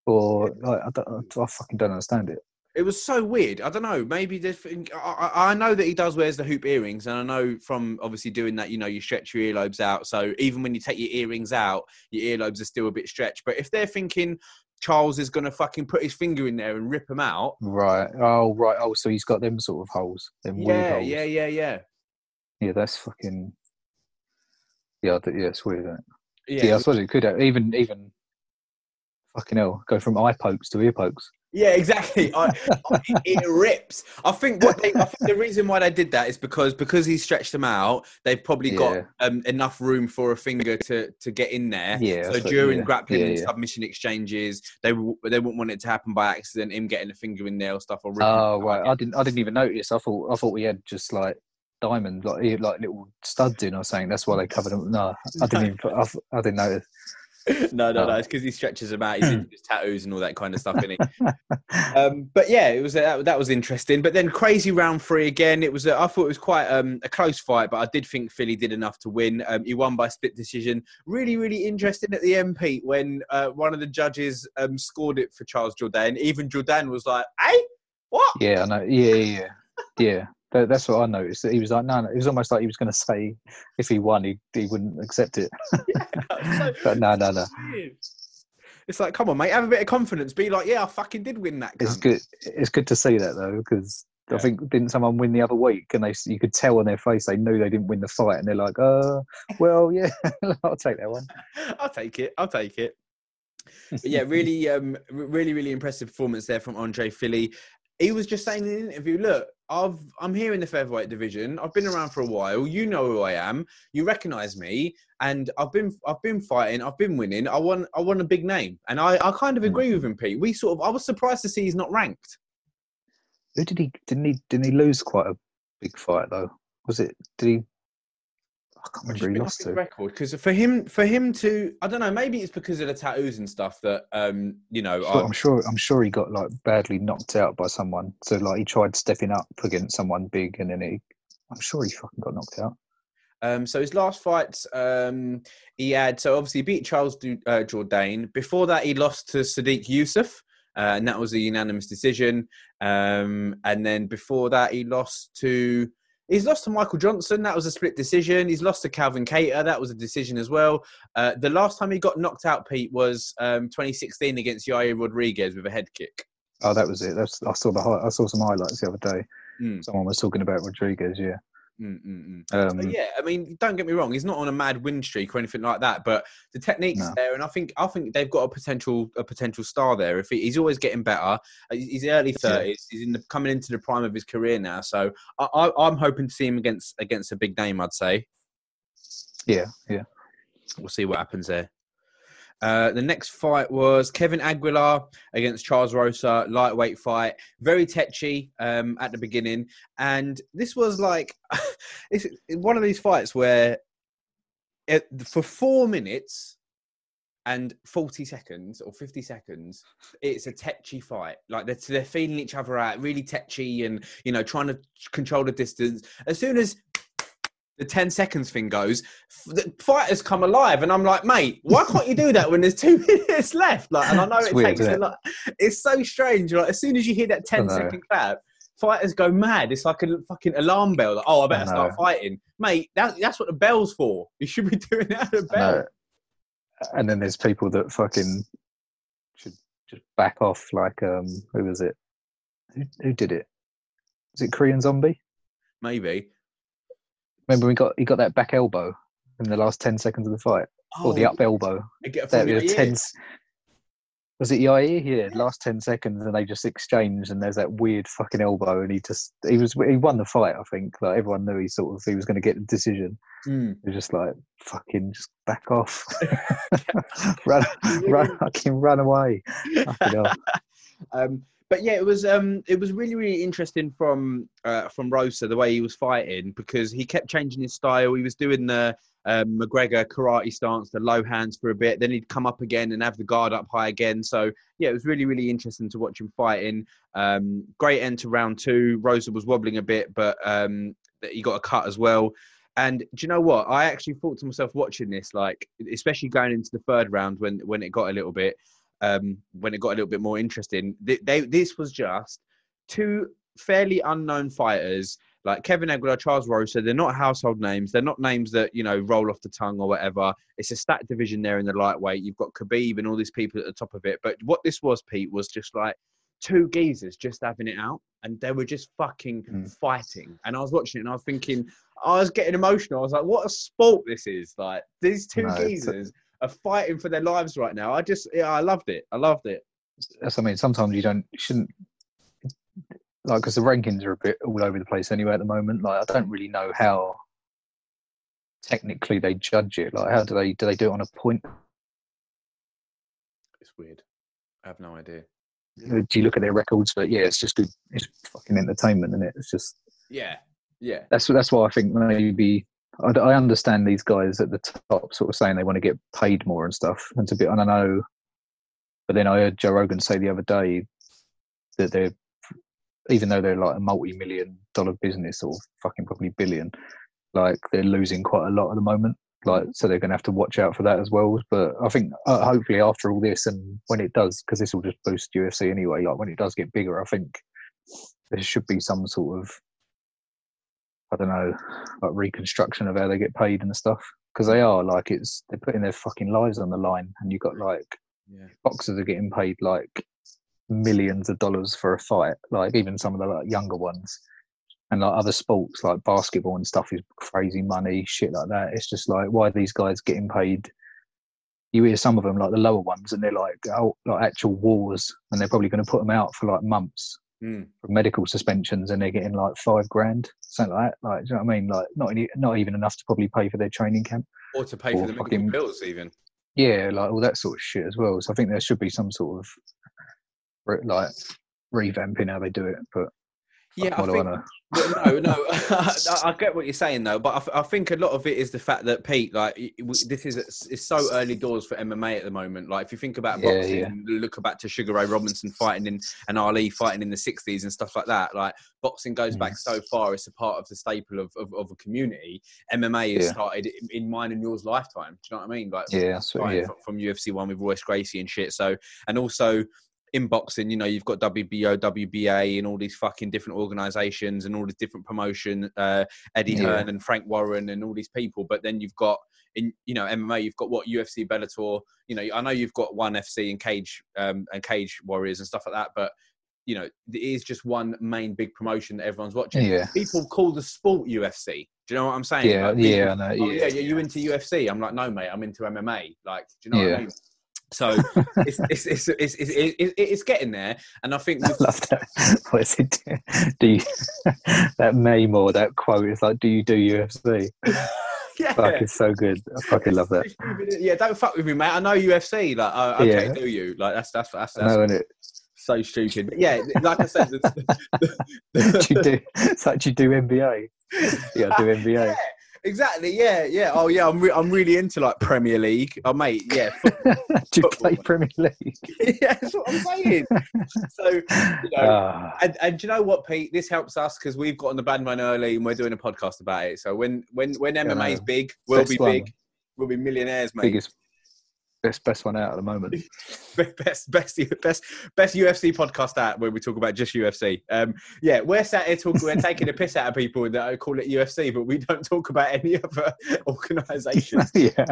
or like I, don't, I fucking don't understand it. It was so weird. I don't know. Maybe think. I, I I know that he does wears the hoop earrings, and I know from obviously doing that, you know, you stretch your earlobes out. So even when you take your earrings out, your earlobes are still a bit stretched. But if they're thinking Charles is going to fucking put his finger in there and rip them out, Right. Oh, right. Oh, so he's got them sort of holes. Them yeah, holes. yeah, yeah, yeah, Yeah, that's fucking. Yeah, yeah, it's weird. Isn't it? yeah, Yeah, I suppose it could have, even even. Fucking hell, go from eye pokes to ear pokes. Yeah, exactly. I, I- it rips. I think what they, I think the reason why they did that is because because he stretched them out, they've probably Yeah. got um, enough room for a finger to to get in there. Yeah, So during yeah, grappling yeah, and submission exchanges, they w- they wouldn't want it to happen by accident. Him getting a finger in there or stuff or ripping Oh right, I didn't I didn't even notice. I thought I thought we had just like diamonds, like like little studs in or something. That's why they covered them. No, I didn't even. I, I didn't notice. No, no, no. Oh. It's because he stretches them out. He's into his tattoos and all that kind of stuff, is um, but yeah, it was that, that was interesting. But then crazy round three again. It was a, I thought it was quite um, a close fight, but I did think Fili did enough to win. Um, he won by split decision. Really, really interesting at the end, Pete, when uh, one of the judges um, scored it for Charles Jourdain. Even Jourdain was like, "Hey, what?" Yeah, I know. Yeah, yeah, yeah. That, that's what I noticed. That he was like, no, no. It was almost like he was going to say if he won, he he wouldn't accept it. So- But no, no, no. It's like, come on, mate, have a bit of confidence. Be like, yeah, I fucking did win that. It's good. It's good to see that though, because Yeah. I think didn't someone win the other week, and they you could tell on their face they knew they didn't win the fight, and they're like, uh, well, yeah, I'll take that one. I'll take it. I'll take it. But yeah, really, um, really, really impressive performance there from Andre Fili. He was just saying in the interview, "Look, I've I'm here in the featherweight division. I've been around for a while. You know who I am. You recognise me, and I've been I've been fighting. I've been winning. I want I want a big name, and I I kind of hmm. agree with him, Pete. We sort of I was surprised to see he's not ranked. Who did he? Didn't he? Didn't he lose quite a big fight though? Was it? Did he? I can't remember. Who lost to. record because for him for him to I don't know maybe it's because of the tattoos and stuff that um you know Sure, I'm sure. I'm sure he got like badly knocked out by someone. So like he tried stepping up against someone big, and then he. I'm sure he fucking got knocked out. Um, so his last fights, um, he had so obviously he beat Charles Du- uh, Jourdain. Before that, he lost to Sodiq Yusuff, uh, and that was a unanimous decision. Um, and then before that, he lost to he's lost to Michael Johnson. That was a split decision. He's lost to Calvin Kattar. That was a decision as well. Uh, the last time he got knocked out, Pete, was um, 2016 against Yair Rodriguez with a head kick. Oh, that was it. That's I saw the I saw some highlights the other day. Mm, Someone was talking about Rodriguez. Yeah. Mm, mm, mm. Um, yeah, I mean, don't get me wrong. He's not on a mad win streak or anything like that, but the technique's No. there, and I think I think they've got a potential a potential star there. If he, he's always getting better, he's early thirties. He's in the, coming into the prime of his career now, so I, I, I'm hoping to see him against against a big name. I'd say Yeah. Yeah. we'll see what happens there. Uh, the next fight was Kevin Aguilar against Charles Rosa, lightweight fight. Very tetchy um, at the beginning, and this was like it's one of these fights where it, for four minutes and forty seconds or fifty seconds, it's a tetchy fight. Like they're, they're feeling each other out, really tetchy, and you know trying to control the distance. As soon as the 10 seconds thing goes, the fighters come alive. And I'm like, mate, why can't you do that when there's two minutes left? Like, and I know It's it weird, takes isn't a it? lot. It's so strange. Like, as soon as you hear that 10 know. second clap, fighters go mad. It's like a fucking alarm bell. Like, oh, I better I start fighting. Mate, that, that's what the bell's for. You should be doing that at know. bell. And then there's people that fucking should just back off. Like um, who was it? Who, who did it? Was it Korean Zombie? Maybe. Remember we got he got that back elbow in the last ten seconds of the fight, or the Oh, up elbow. I get That was tense. Was it Yair? Yeah, last ten seconds, and they just exchanged, and there's that weird fucking elbow, and he just he was he won the fight. I think like everyone knew he sort of he was going to get the decision. Mm. He was just like fucking just back off, run, run, fucking run away. Fucking um, but yeah, it was um, it was really really interesting from uh, from Rosa the way he was fighting because he kept changing his style. He was doing the um, McGregor karate stance, the low hands for a bit, then he'd come up again and have the guard up high again. So yeah, it was really really interesting to watch him fighting. Um, great end to round two. Rosa was wobbling a bit, but um, he got a cut as well. And do you know what? I actually thought to myself watching this, like especially going into the third round when when it got a little bit um, when it got a little bit more interesting. They, they, this was just two fairly unknown fighters like Kevin Aguilar, Charles Rosa. They're not household names. They're not names that you know roll off the tongue or whatever. It's a stat division there in the lightweight. You've got Khabib and all these people at the top of it. But what this was, Pete, was just like two geezers just having it out, and they were just fucking Mm. fighting. And I was watching it, and I was thinking, I was getting emotional. I was like, what a sport this is! Like these two No, geezers are fighting for their lives right now. I just, yeah, I loved it. I loved it. That's I mean. Sometimes you don't you shouldn't like because the rankings are a bit all over the place anyway at the moment. Like I don't really know how technically they judge it. Like how do they do they do it on a point? It's weird. I have no idea. Uh, do you look at their records? But yeah, it's just good. It's fucking entertainment, and it? It's just Yeah, Yeah, that's that's why I think maybe I, understand these guys at the top sort of saying they want to get paid more and stuff. And to be, and I know, but then I heard Joe Rogan say the other day that they're even though they're like a multi-million dollar business or fucking probably billion, like they're losing quite a lot at the moment. Like, so they're going to have to watch out for that as well. But I think uh, hopefully after all this and when it does, because this will just boost UFC anyway. Like when it does get bigger, I think there should be some sort of I don't know, like reconstruction of how they get paid and stuff. Because they are like it's they're putting their fucking lives on the line, and you've got like yeah. boxers are getting paid like millions of dollars for a fight. Like even some of the like, younger ones, and like other sports like basketball and stuff is crazy money, shit like that. It's just like why are these guys getting paid? You hear some of them like the lower ones, and they're like oh, like actual wars, and they're probably going to put them out for like months Mm. for medical suspensions, and they're getting like five grand, something like that. Like, do you know what I mean? Like not any, not even enough to probably pay for their training camp. Or to pay Or for the medical fucking- bills, even. Yeah, like all that sort of shit as well. So I think there should be some sort of like revamping how they do it. But Yeah, I think. no, no, I, I get what you're saying though, but I, th- I think a lot of it is the fact that Pete, like, this is it's so early doors for MMA at the moment. Like, if you think about boxing, yeah. look back to Sugar Ray Robinson fighting in and Ali fighting in the '60s and stuff like that. Like, boxing goes Mm. back so far; it's a part of the staple of, of, of a community. MMA has Yeah. started in- in mine and yours lifetime. Do you know what I mean? Like, Yeah, that's what, starting yeah, fro- from UFC one with Royce Gracie and shit. So, and also in boxing, you know, you've got WBO, WBA, and all these fucking different organizations and all these different promotion, uh, Eddie Yeah. Hearn and Frank Warren and all these people. But then you've got in, you know, MMA, you've got what UFC, Bellator. You know, I know you've got one FC and Cage um, and Cage Warriors and stuff like that, but you know, it is just one main big promotion that everyone's watching. yeah, People call the sport UFC. Do you know what I'm saying? yeah, Like, people- yeah. Oh yeah, yeah, yeah, you into UFC? I'm like, no, mate, I'm into MMA. Like, do you know what I mean? So it's, it's, it's, it's, it's, it's, it's getting there, and I think I love that. What is it? Do you, that meme or that quote is like, "Do you do UFC?" yeah, Fuck, it's so good. I fucking love that. yeah, don't fuck with me, mate. I know UFC. Like, oh, okay, Yeah. do you? Like, that's that's that's, I that's and it. so stupid. But yeah, like I said, the, the, the, you do. It's like you do NBA. Yeah, do NBA. Yeah, exactly. Yeah, yeah. Oh, yeah. I'm re- I'm really into like Premier League. Oh, mate. Yeah, football. do you play. Premier League? yeah, that's what I'm saying. So, you know, Ah, and, and you know what, Pete? This helps us because we've got on the bandwagon early and we're doing a podcast about it. So when when when MMA is big, we'll Best be one. big. We'll be millionaires, mate. biggest, best, best one out at the moment. best best best best UFC podcast out where we talk about just UFC. Um, yeah, we're sat here talking, we're taking a piss out of people that call it UFC, but we don't talk about any other organisations. yeah,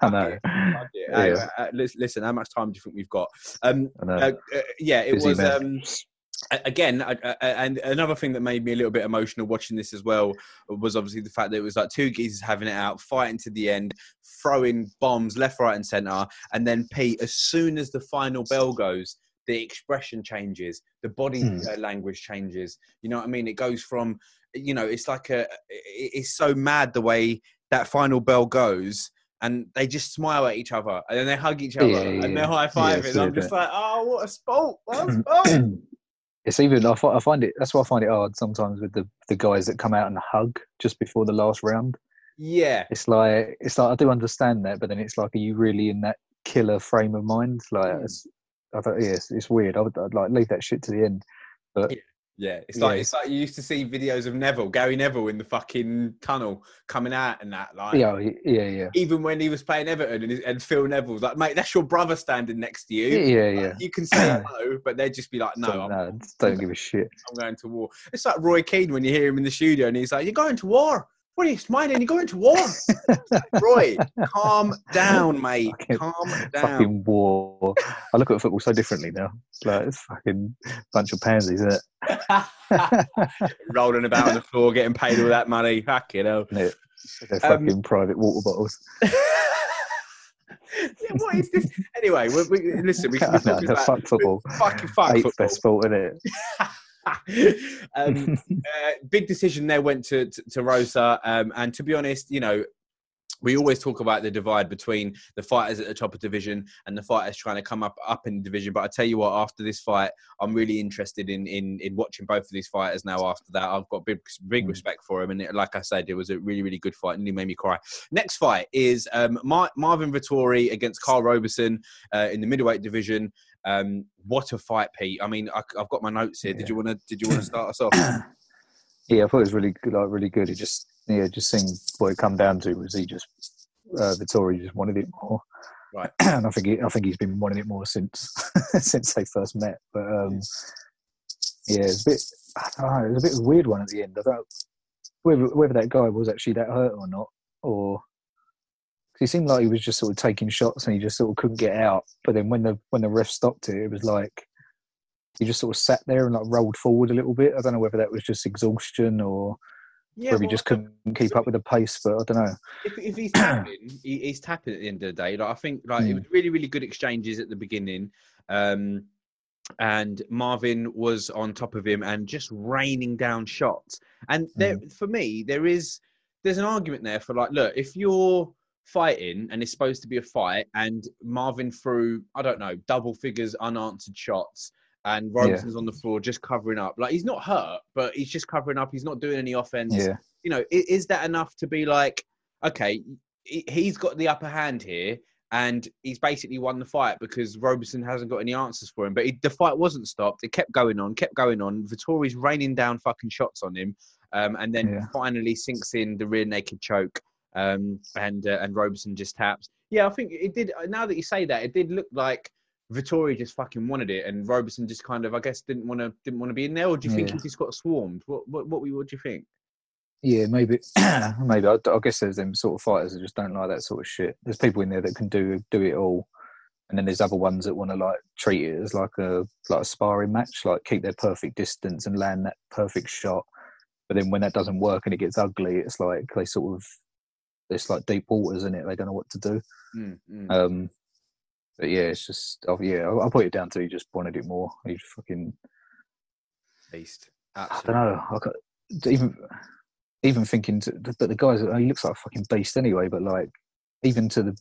I know. Uh, Yeah. uh, lis- listen, how much time do you think we've got? Um, uh, uh, yeah, it Busy was. Um, again, I- I- and another thing that made me a little bit emotional watching this as well was obviously the fact that it was like two geezers having it out, fighting to the end, throwing bombs left, right, and centre, and then Pete, as soon as the final bell goes, the expression changes, the body uh, language changes. You know what I mean? It goes from, you know, it's like a, it's so mad the way that final bell goes. And they just smile at each other, and then they hug each other, Yeah, and they're high fiving. it's I'm just like, oh, what a sport! What a sport! It's even I find, I find it that's why I find it hard sometimes with the the guys that come out and hug just before the last round. yeah, It's like it's like I do understand that, but then it's like, are you really in that killer frame of mind? Like, Mm. it's, I thought, yeah, it's, it's weird. I would I'd like leave that shit to the end. But Yeah, it's Yeah. like it's like you used to see videos of Neville, Gary Neville, in the fucking tunnel coming out and that. Like, yeah, yeah, yeah, even when he was playing Everton and, and Phil Neville's like, mate, that's your brother standing next to you. yeah, yeah. Like, yeah. You can say hello, but they'd just be like, no, So, I'm, no, don't give a shit. I'm going to war. It's like Roy Keane when you hear him in the studio and he's like, you're going to war. What are you smiling? You're going to war. Roy, calm down, mate. Fucking- Calm down. Fucking war. I look at football so differently now. It's like it's fucking bunch of pansies, isn't it? Rolling about on the floor, getting paid all that money. Fuck you know. It? They're Um, fucking private water bottles. yeah, what is this? Anyway, we, we, listen, we can No, about fuck football. fucking fuck Eighth football. best sport, isn't it? Um, uh, big decision there went to to, to Rosa, um, and to be honest, you know, we always talk about the divide between the fighters at the top of division and the fighters trying to come up up in the division. But I tell you what, after this fight, I'm really interested in in, in watching both of these fighters now. After that, I've got big big mm. respect for him, and it, like I said, it was a really really good fight, and he made me cry. Next fight is um, Mar- Marvin Vettori against Karl Roberson uh, in the middleweight division. Um, what a fight, Pete! I mean, I, have got my notes here. Yeah. Did you want to Did you want to start us off? yeah, I thought it was really good, like really good. It just yeah, just seeing what it come down to was he just uh, Vettori just wanted it more. Right. and I think he, I think he's been wanting it more since since they first met. But um, yeah, it's a bit I don't know, it was a bit of a weird one at the end. I don't whether whether that guy was actually that hurt or not, or he seemed like he was just sort of taking shots and he just sort of couldn't get out. But then when the when the ref stopped it, it was like he just sort of sat there and like rolled forward a little bit. I don't know whether that was just exhaustion or yeah, well, he just couldn't keep up with the pace. But I don't know. If, if he's tapping, he, he's tapping at the end of the day. Like I think, like mm. it hmm. was really, really good exchanges at the beginning, um, and Marvin was on top of him and just raining down shots. And there, mm. for me, there is there's an argument there for like, look, if you're fighting and it's supposed to be a fight, and Marvin threw, I don't know, double figures unanswered shots and Robson's yeah. on the floor just covering up. Like he's not hurt, but he's just covering up. He's not doing any offense. Yeah. You know, is, is that enough to be like, okay, he's got the upper hand here, and he's basically won the fight because Roberson hasn't got any answers for him. But he, the fight wasn't stopped. It kept going on, kept going on. Vettori's raining down fucking shots on him, um, and then yeah. finally sinks in the rear naked choke. Um, and uh, and Roberson just taps. Yeah, I think it did. Now that you say that, it did look like Vettori just fucking wanted it, and Roberson just kind of, I guess, didn't want to didn't want to be in there. Or do you think he just got swarmed? What what what, what do you think? Yeah, maybe, maybe. I, I, guess there's them sort of fighters that just don't like that sort of shit. There's people in there that can do do it all, and then there's other ones that want to like treat it as like a like a sparring match, like keep their perfect distance and land that perfect shot. But then when that doesn't work and it gets ugly, it's like they sort of it's like deep waters in it. They don't know what to do. Mm, mm. Um, but yeah, it's just oh yeah, I'll, I'll put it down to he just wanted it more. He just fucking beast. Absolutely. I don't know. I got, even even thinking, to, but the guys, he looks like a fucking beast anyway. But like, even to the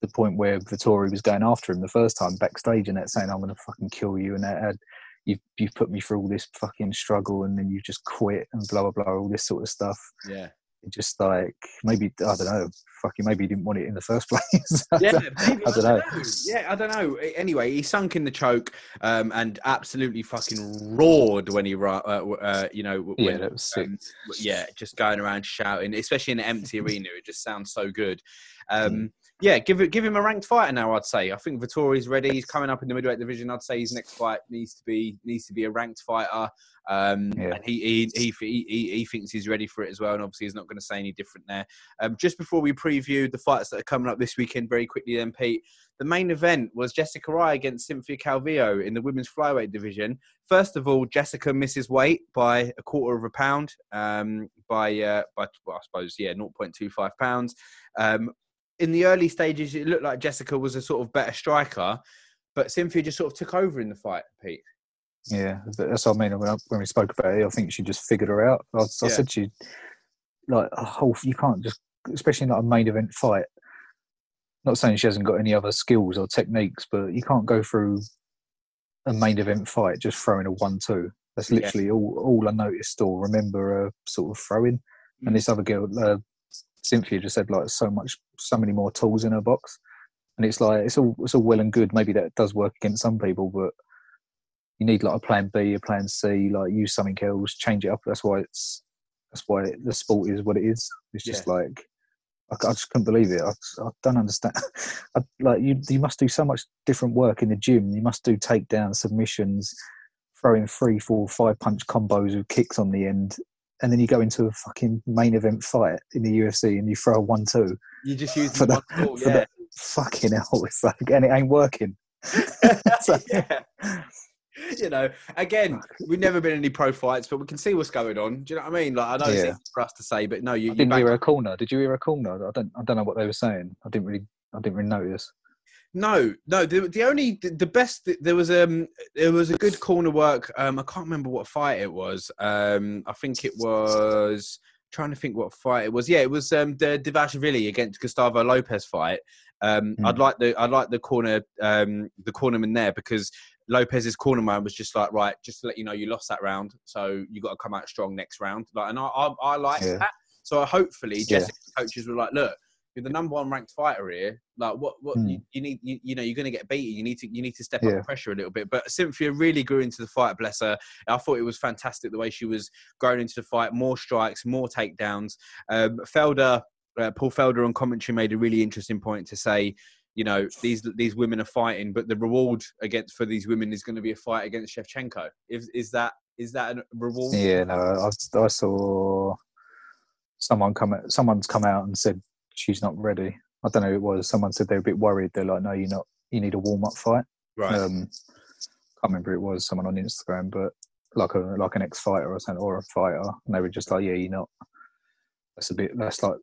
the point where Vettori was going after him the first time backstage and that saying, "I'm going to fucking kill you," and that had you've you've put me through all this fucking struggle, and then you just quit and blah blah blah, all this sort of stuff. Yeah just like maybe I don't know, fucking maybe he didn't want it in the first place. yeah, maybe, I, don't, know. know. Yeah, I don't know. Anyway, he sunk in the choke um, and absolutely fucking roared when he, uh, uh, you know, when, yeah, that was sick. Um, yeah, just going around shouting, especially in an empty arena. It just sounds so good. Um, yeah, give it, give him a ranked fighter now. I'd say. I think Vettori's ready. He's coming up in the middleweight division. I'd say his next fight needs to be needs to be a ranked fighter. Um, yeah. And he, he, he, he, he thinks he's ready for it as well. And obviously, he's not going to say any different there. Um, just before we preview the fights that are coming up this weekend, very quickly, then Pete, the main event was Jessica Eye against Cynthia Calvillo in the women's flyweight division. First of all, Jessica misses weight by a quarter of a pound, um, by uh, by well, I suppose yeah, 0.25 pounds. Um, in the early stages, it looked like Jessica was a sort of better striker, but Cynthia just sort of took over in the fight, Pete. Yeah, that's what I mean. When, I, when we spoke about it, I think she just figured her out. I, I yeah. said she, like, a whole, you can't just, especially in like a main event fight. Not saying she hasn't got any other skills or techniques, but you can't go through a main event fight just throwing a one-two. That's literally yeah. all, all I noticed or remember uh, sort of throwing. Mm. And this other girl, uh, Cynthia just said like so much, so many more tools in her box, and it's like it's all it's all well and good. Maybe that does work against some people, but you need like a plan B, a plan C, like use something else, change it up. That's why it's that's why the sport is what it is. It's just yeah. like I, I, just couldn't believe it. I, I don't understand. I, like you, you must do so much different work in the gym. You must do takedown submissions, throwing three, four, five punch combos with kicks on the end, and then you go into a fucking main event fight in the UFC and you throw a one-two. You just use for the, ball, for yeah. the fucking hell. It's like, and it ain't working. so, yeah. You know, again, we've never been in any pro fights, but we can see what's going on. Do you know what I mean? Like, I know yeah. it's for us to say, but no, you I didn't hear a corner. Did you hear a corner? I don't. I don't know what they were saying. I didn't really. I didn't really notice. No, no. The, the only the, the, best there was um there was a good corner work. Um, I can't remember what fight it was. Um, I think it was trying to think what fight it was. Yeah, it was um, the Dvalishvili against Gustavo Lopez fight. Um, mm. I'd like the I'd like the corner um, the cornerman there because Lopez's cornerman was just like right, just to let you know you lost that round, so you got to come out strong next round. Like, and I I, I like yeah. that. So hopefully, Jessica yeah. coaches were like, look, you're the number one ranked fighter here. Like, what what mm. you, you, need? You, you, know, you're going to get beaten. You need to you need to step yeah. up the pressure a little bit. But Cynthia really grew into the fight. Bless her. I thought it was fantastic the way she was growing into the fight. More strikes, more takedowns. Um, Felder, uh, Paul Felder on commentary made a really interesting point to say. You know these these women are fighting, but the reward against for these women is going to be a fight against Shevchenko. Is is that is that a reward? Yeah, no, I, I saw someone come someone's come out and said she's not ready. I don't know who it was. Someone said they're a bit worried. They're like, no, you're not. You need a warm up fight. Right. Um, can't remember who it was. Someone on Instagram, but like a like an ex fighter or something, or a fighter, and they were just like, yeah, you're not. That's a bit. That's like.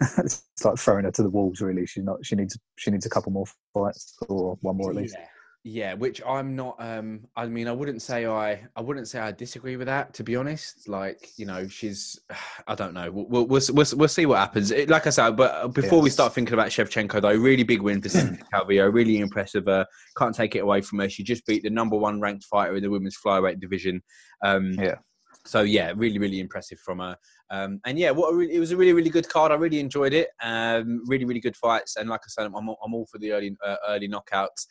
it's like throwing her to the wolves. Really, she's not. She needs. She needs a couple more fights, or one more at least. Yeah. Yeah, which I'm not. Um, I mean, I wouldn't say I. I wouldn't say I disagree with that. To be honest, like you know, she's. I don't know. We'll we'll we'll, we'll see what happens. It, like I said, but before yes. we start thinking about Shevchenko, though, really big win for Cynthia Calvillo. Really impressive. Uh, can't take it away from her. She just beat the number one ranked fighter in the women's flyweight division. Um, yeah. So yeah, really, really impressive from her. Um, and yeah, what re- it was a really, really good card. I really enjoyed it. Um, really, really good fights. And like I said, I'm, I'm all for the early, uh, early knockouts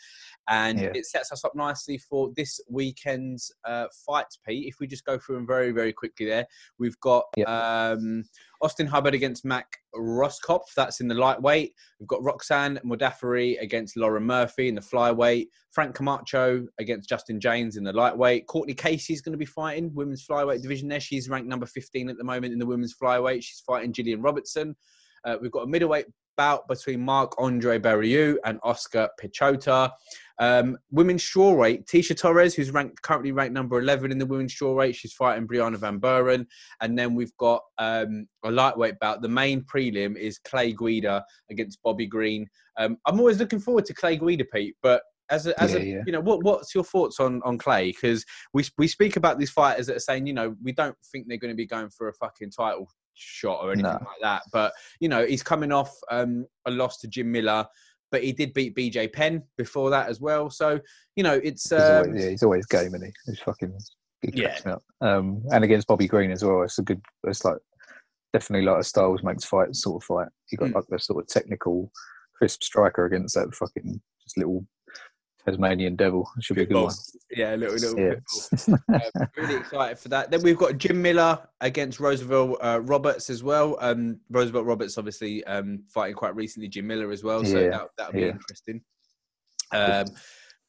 and yeah. it sets us up nicely for this weekend's uh, fights. Pete, if we just go through them very, very quickly, there we've got um, Austin Hubbard against Max Rohskopf. That's in the lightweight. We've got Roxanne Modafferi against Lauren Murphy in the flyweight. Frank Camacho against Justin Jaynes in the lightweight. Courtney Casey is going to be fighting women's flyweight division. There, she's ranked number 15 at the moment in the women's flyweight. She's fighting Gillian Robertson. Uh, we've got a middleweight bout between Marc Andre Barriault and Oskar Piechota. Um, women's strawweight, Tecia Torres, who's ranked currently ranked number 11 in the women's strawweight. She's fighting Brianna Van Buren. And then we've got um, a lightweight bout. The main prelim is Clay Guida against Bobby Green. Um, I'm always looking forward to Clay Guida, Pete, but as a, as yeah, a yeah. you know what what's your thoughts on on Clay because we we speak about these fighters that are saying you know we don't think they're going to be going for a fucking title shot or anything no. like that but you know he's coming off um, a loss to Jim Miller but he did beat BJ Penn before that as well. So you know, it's um, he's always, um, yeah, he's always game, and he? He's fucking yeah. Um, and against Bobby Green as well. It's a good. It's like definitely like a Styles makes fight sort of fight. You got mm. like the sort of technical, crisp striker against that fucking just little Tasmanian Devil. Should be a good one. Yeah, a little, little yeah. um, really excited for that. Then we've got Jim Miller against Roosevelt uh, Roberts as well. Um, Roosevelt Roberts obviously um, fighting quite recently. Jim Miller as well, so yeah. that that'll be yeah. interesting. Um,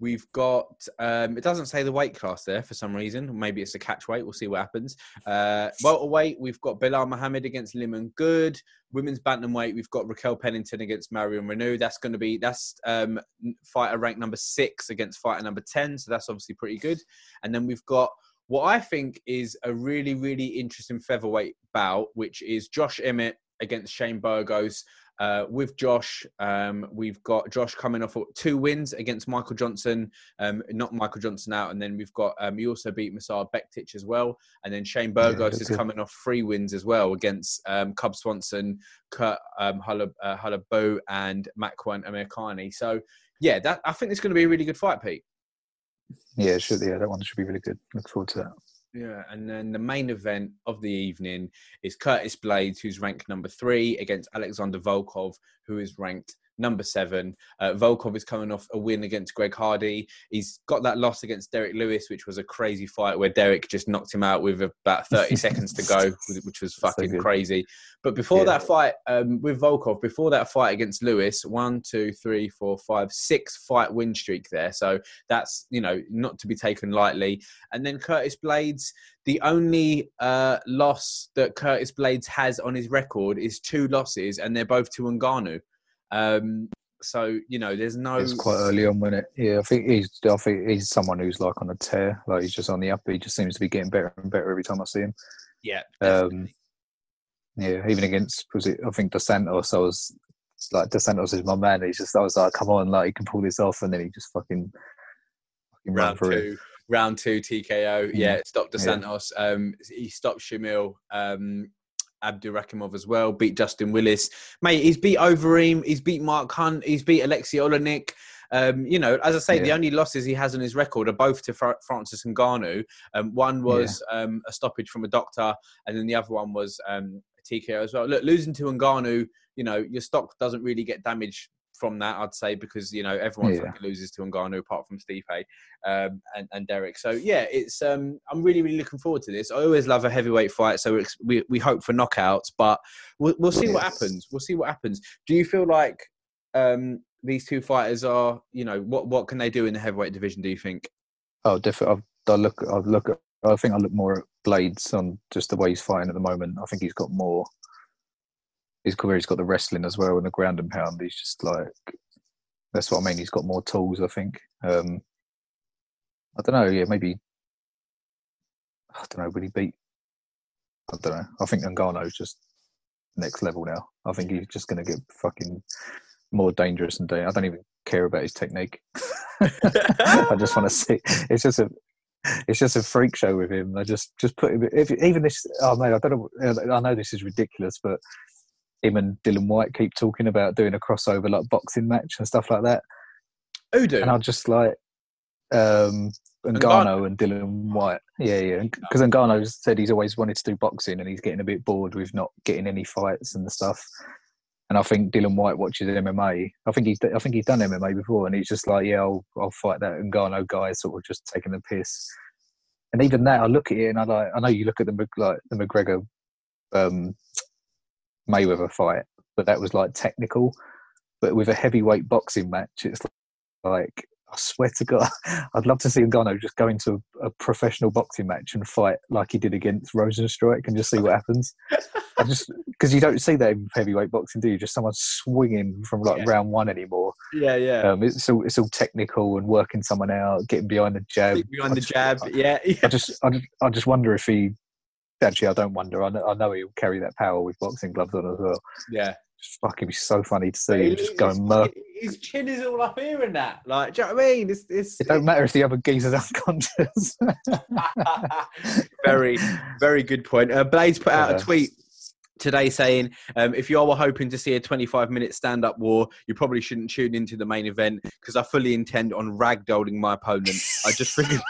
We've got, um, it doesn't say the weight class there for some reason. Maybe it's a catch weight. We'll see what happens. Uh, welterweight, we've got Belal Muhammad against Lyman Good. Women's bantamweight, we've got Raquel Pennington against Marion Reneau. That's going to be, that's um, fighter rank number six against fighter number 10. So that's obviously pretty good. And then we've got what I think is a really, really interesting featherweight bout, which is Josh Emmett against Shane Burgos. Uh, with Josh, um, we've got Josh coming off two wins against Michael Johnson, um, not Michael Johnson out, and then we've got um, he also beat Mirsad Bektic as well, and then Shane Burgos yeah, is good. coming off three wins as well against um, Cub Swanson, Kurt um, uh, and Makwan Amirkhani. So yeah, that I think it's going to be a really good fight, Pete. Yeah, should yeah, that one should be really good. Look forward to that. Yeah, and then the main event of the evening is Curtis Blaydes, who's ranked number three, against Alexander Volkov, who is ranked number seven. Uh, Volkov is coming off a win against Greg Hardy. He's got that loss against Derrick Lewis, which was a crazy fight where Derrick just knocked him out with about 30 seconds to go, which was fucking so crazy. But before yeah. that fight um, with Volkov, before that fight against Lewis, one, two, three, four, five, six fight win streak there. So that's, you know, not to be taken lightly. And then Curtis Blaydes, the only uh, loss that Curtis Blaydes has on his record is two losses, and they're both to Ngannou. Um, so you know, there's no. It's quite early on when it. Yeah, I think he's. I think he's someone who's like on a tear. Like he's just on the up. He just seems to be getting better and better every time I see him. Yeah. Um, yeah, even against was it? I think Dos Santos. I was like Dos Santos is my man. He's just. I was like, come on, like he can pull this off, and then he just fucking. fucking round two. It. Round two TKO. Mm. Yeah, stopped Dos Santos. Yeah. Um, he stopped Shamil. Um, Abdurakhimov as well. Beat Justin Willis, mate. He's beat Overeem. He's beat Mark Hunt. He's beat Alexei Oleinik. Um, you know, as I say, yeah. the only losses he has on his record are both to Fra- Francis Ngannou. Um, one was yeah. um, a stoppage from a doctor, and then the other one was um, TKO as well. Look, losing to Ngannou, you know, your stock doesn't really get damaged from that, I'd say, because you know everyone yeah. loses to Ngannou apart from Stipe um, and, and Derrick. So yeah, it's um, I'm really really looking forward to this. I always love a heavyweight fight, so we we hope for knockouts, but we'll, we'll see what happens. We'll see what happens. Do you feel like um, these two fighters are, you know, what what can they do in the heavyweight division? Do you think? Oh, definitely. I look. I look at. I think I look more at Blaydes on just the way he's fighting at the moment. I think he's got more. His career, he's got the wrestling as well and the ground and pound. He's just like that's what I mean. He's got more tools. I think. Um, I don't know. Yeah, maybe. I don't know. Would he beat? I don't know. I think Ngannou's just next level now. I think he's just going to get fucking more dangerous and I don't even care about his technique. I just want to see. It's just a, it's just a freak show with him. I just just put him. If, even this, oh man, I don't know. I know this is ridiculous, but him and Dillian Whyte keep talking about doing a crossover like boxing match and stuff like that. Who do? And I just like um Ngannou and Dillian Whyte. Yeah, yeah. Because Ngannou said he's always wanted to do boxing and he's getting a bit bored with not getting any fights and the stuff. And I think Dillian Whyte watches MMA. I think he's I think he's done MMA before, and he's just like, yeah, I'll I'll fight that Ngannou guy, sort of just taking the piss. And even that, I look at it and I like I know you look at the like the McGregor um, Mayweather fight, but that was like technical. But with a heavyweight boxing match, it's like I swear to God, I'd love to see Ngannou just go into a, a, professional boxing match and fight like he did against Rozenstruik and just see what happens. I just because you don't see that in heavyweight boxing, do you? Just someone swinging from like yeah. round one anymore. Yeah, yeah. Um, it's all it's all technical and working someone out, getting behind the jab. Behind the jab, yeah, yeah. I just, I just, I just wonder if he. Actually, I don't wonder. I know, I know he'll carry that power with boxing gloves on as well. Yeah, fuck, it'd be so funny to see him just going murk. His chin is all up here and that. Like, do you know what I mean? It's, it's, it don't matter if the other geezer's unconscious. very, very good point. Uh, put out yeah. a tweet today saying um, if you are hoping to see a 25 minute stand up war, you probably shouldn't tune into the main event because I fully intend on ragdolling my opponent. I just figured.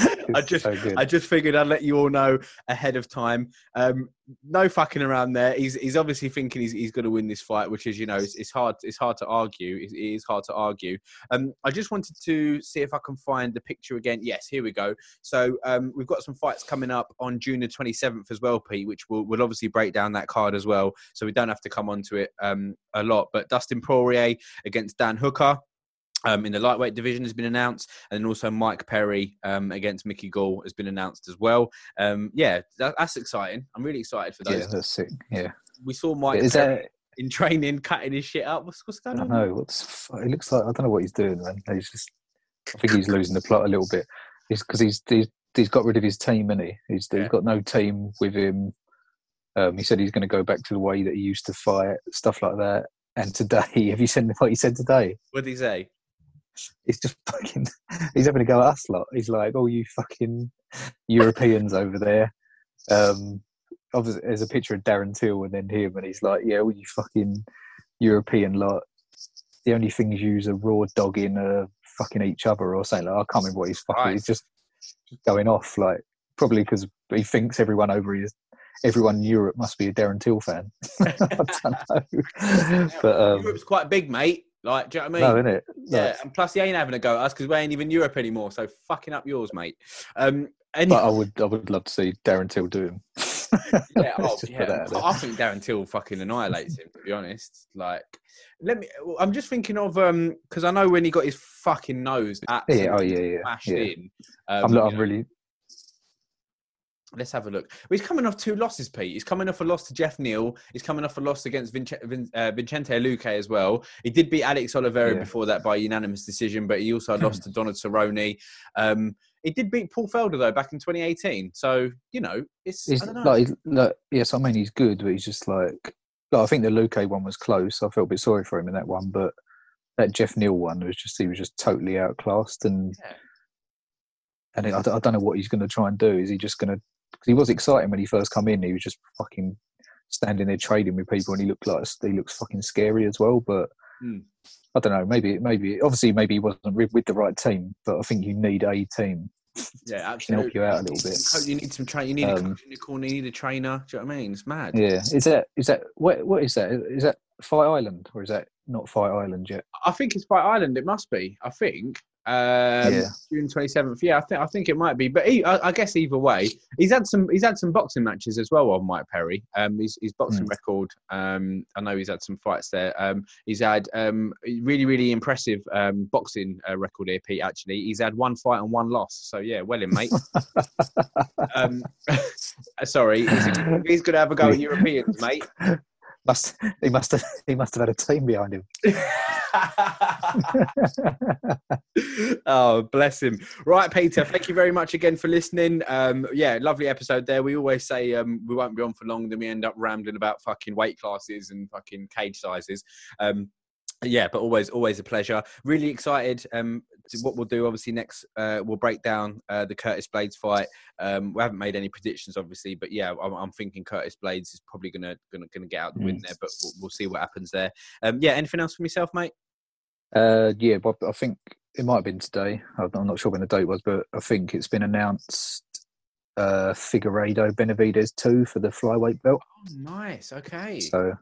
I just so I just figured I'd let you all know ahead of time. Um, no fucking around there. He's he's obviously thinking he's, he's going to win this fight, which is you know it's, it's hard it's hard to argue. It, it is hard to argue. Um, I just wanted to see if I can find the picture again. Yes, here we go. So um, we've got some fights coming up on June the 27th as well, Pete, which will will obviously break down that card as well. So we don't have to come onto it um, a lot. But Dustin Poirier against Dan Hooker um, in the lightweight division has been announced, and then also Mike Perry um, against Mickey Gall has been announced as well. Um, yeah, that, that's exciting. I'm really excited for those. Yeah, that's sick. Yeah, we saw Mike Is Perry that... in training cutting his shit up. What's, what's going on? I know. What's it looks like? I don't know what he's doing, man. He's just. I think he's losing the plot a little bit. He's because he's, he's he's got rid of his team, and he he's, yeah. he's got no team with him. Um, he said he's going to go back to the way that he used to fight, stuff like that. And today, have you seen what he said today? What did he say? He's just fucking he's having to go at us lot. He's like, "Oh, you fucking Europeans over there." Um, obviously, there's a picture of Darren Till and then him, and he's like, "Yeah, all you fucking European lot. The only things you use are raw dogging, uh, fucking each other or something." Like, I can't remember what he's fucking. Right. He's just, going off like probably because he thinks everyone over here everyone in Europe must be a Darren Till fan. I don't know. but um, Europe's quite big, mate. Like, do you know what I mean? No, innit? Yeah, and plus he ain't having a go at us because we ain't even Europe anymore. So fucking up yours, mate. Um, and but I would, I would love to see Darren Till do him. yeah, oh, yeah. I think Darren Till fucking annihilates him. To be honest, like, let me. I'm just thinking of um because I know when he got his fucking nose absolutely yeah, oh yeah, yeah, smashed yeah. in. Um, I'm, not, I'm really Let's have a look. Well, he's coming off two losses, Pete. He's coming off a loss to Jeff Neal. He's coming off a loss against Vince, uh, Vicente Luque as well. He did beat Alex Oliveira yeah. before that by unanimous decision, but he also lost to Donald Cerrone. Um, he did beat Paul Felder though back in 2018. So you know, it's he's, know. like, like, yes, I mean he's good, but he's just like, like I think the Luque one was close. I felt a bit sorry for him in that one, but that Jeff Neal one was just he was just totally outclassed and. Yeah. And I, I don't know what he's going to try and do. Is he just going to because he was exciting when he first come in. He was just fucking standing there trading with people, and he looked like he looks fucking scary as well. But Mm. I don't know. Maybe maybe obviously maybe he wasn't with, the right team, but I think you need a team Yeah, to help you out a little bit. You need some train. You need a Um, coach in the corner. You need a trainer. Do you know what I mean? It's mad. Yeah, is that is that what what is that? Is that Fight Island or is that not Fight Island yet? I think it's Fight Island. It must be. I think. Um, Yeah. June twenty seventh. Yeah, I think I think it might be. But he, I, I guess either way, he's had some he's had some boxing matches as well on Mike Perry. Um, his, his boxing Mm. record. Um, I know he's had some fights there. Um, he's had um really really impressive um boxing uh, record here, Pete. Actually, he's had one fight and one loss. So yeah, well in mate. um, sorry, he's, he's going to have a go at Europeans, mate. Must he must have he must have had a team behind him. oh, bless him. Right, Peter, thank you very much again for listening. Um, yeah, lovely episode there. We always say um, we won't be on for long, then we end up rambling about fucking weight classes and fucking cage sizes. Um, yeah, but always, always a pleasure. Really excited. Um, to what we'll do, obviously, next uh, we'll break down uh, the Curtis Blaydes fight. Um, we haven't made any predictions, obviously, but yeah, I'm, I'm thinking Curtis Blaydes is probably gonna gonna, gonna get out the win Mm. there. But we'll, we'll see what happens there. Um, yeah, anything else from yourself, mate? Uh, yeah, but I think it might have been today. I'm not sure when the date was, but I think it's been announced. Uh, Figueiredo Benavides two for the flyweight belt. Oh, nice. Okay. So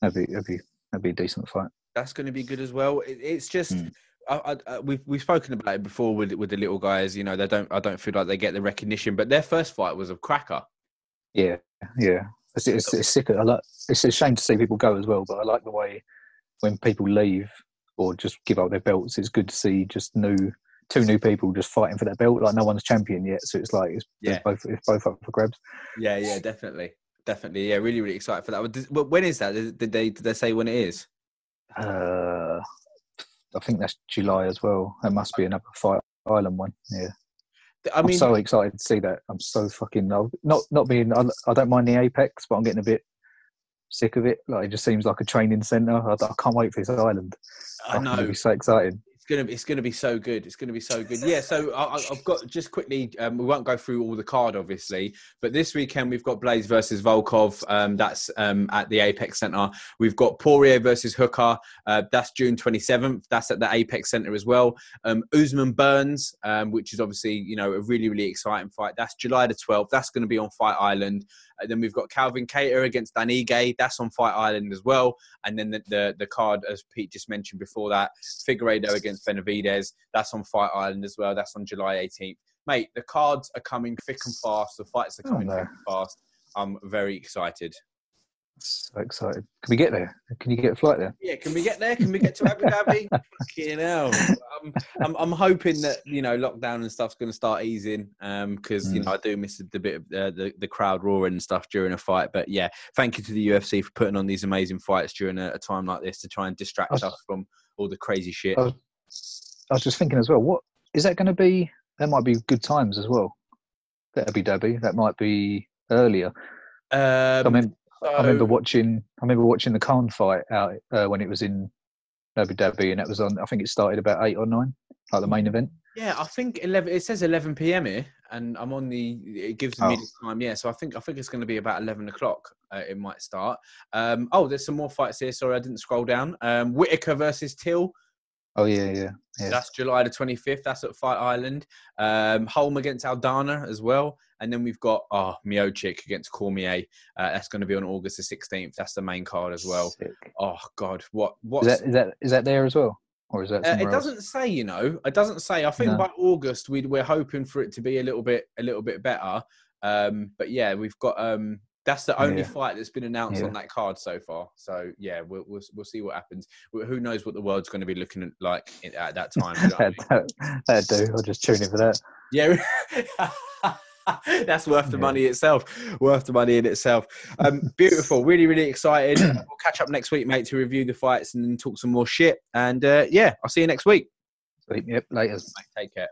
that'd be that'd be that'd be a decent fight. that's going to be good as well. It, it's just Mm. I, I, we've we've spoken about it before with with the little guys. You know, they don't I don't feel like they get the recognition, but their first fight was a cracker. Yeah, yeah. It's, it's, it's sick. I like. It's a shame to see people go as well, but I like the way when people leave or just give up their belts. It's good to see just new two new people just fighting for that belt. Like no one's champion yet, so it's like it's, Yeah. it's both it's both up for grabs. Yeah, yeah, definitely, definitely. Yeah, really, really excited for that. But When is that? Did they did they say when it is? Uh, I think that's July as well. That must be another fight island one. Yeah, I mean, am so excited to see that. I'm so fucking not not being. I, I don't mind the apex, but I'm getting a bit sick of it. Like it just seems like a training center. I, I can't wait for this island. I know be so exciting. It's gonna be, it's gonna be so good. It's gonna be so good. Yeah. So I, I've got just quickly. Um, we won't go through all the card, obviously, but this weekend we've got Blaydes versus Volkov. Um, that's um, at the Apex Center. We've got Poirier versus Hooker. Uh, that's June 27th. That's at the Apex Center as well. Um, Usman Burns, um, which is obviously you know a really really exciting fight. That's July the 12th. That's going to be on Fight Island. Uh, then we've got Calvin Kattar against Dan Ige. That's on Fight Island as well. And then the, the the card, as Pete just mentioned before that, Figueiredo against Benavides. That's on Fight Island as well. That's on July 18th. Mate, the cards are coming thick and fast. The fights are Oh, coming no. thick and fast. I'm very excited. So excited. Can we get there? Can you get a flight there? Yeah, can we get there? Can we get to Abu Dhabi? Fucking hell. I'm, I'm, I'm hoping that, you know, lockdown and stuff's going to start easing because, you Mm. know, I do miss the bit of uh, the, the crowd roaring and stuff during a fight. But yeah, thank you to the UFC for putting on these amazing fights during a, a time like this to try and distract was- us from all the crazy shit. I was, I was just thinking as well. What is that going to be? That might be good times as well. That'd be Dhabi. That might be earlier. I, Um, remember, I remember watching. I remember watching the Khan fight out uh, when it was in Abu Dhabi, and that was on. I think it started about eight or nine, like the main event. Yeah, I think eleven. It says eleven p.m. here, and I'm on the. It gives me Oh. the time. Yeah, so I think I think it's going to be about eleven o'clock. Uh, it might start. Um, oh, there's some more fights here. Sorry, I didn't scroll down. Um, Whittaker versus Till. Oh yeah, yeah, yeah. That's July the 25th. That's at Fight Island. Um, Holm against Aldana as well. And then we've got oh Miocic against Cormier. Uh, that's going to be on August the 16th. That's the main card as well. Sick. Oh God, what what? Is that is that is that there as well, or is that Uh, it doesn't say, you know. It doesn't say. I think No. by August we we're hoping for it to be a little bit a little bit better. Um, but yeah, we've got um, that's the only Yeah. fight that's been announced Yeah. on that card so far. So yeah, we'll we'll, we'll see what happens. Wh- Who knows what the world's going to be looking like at that time? you know what I that, that, that'd do. I'll just tune in for that. yeah. That's worth the money itself. Worth the money in itself. Um, beautiful. Really, really excited. we'll catch up next week, mate, to review the fights and talk some more shit. And uh, yeah, I'll see you next week. Sweet. Yep. Later. Take care.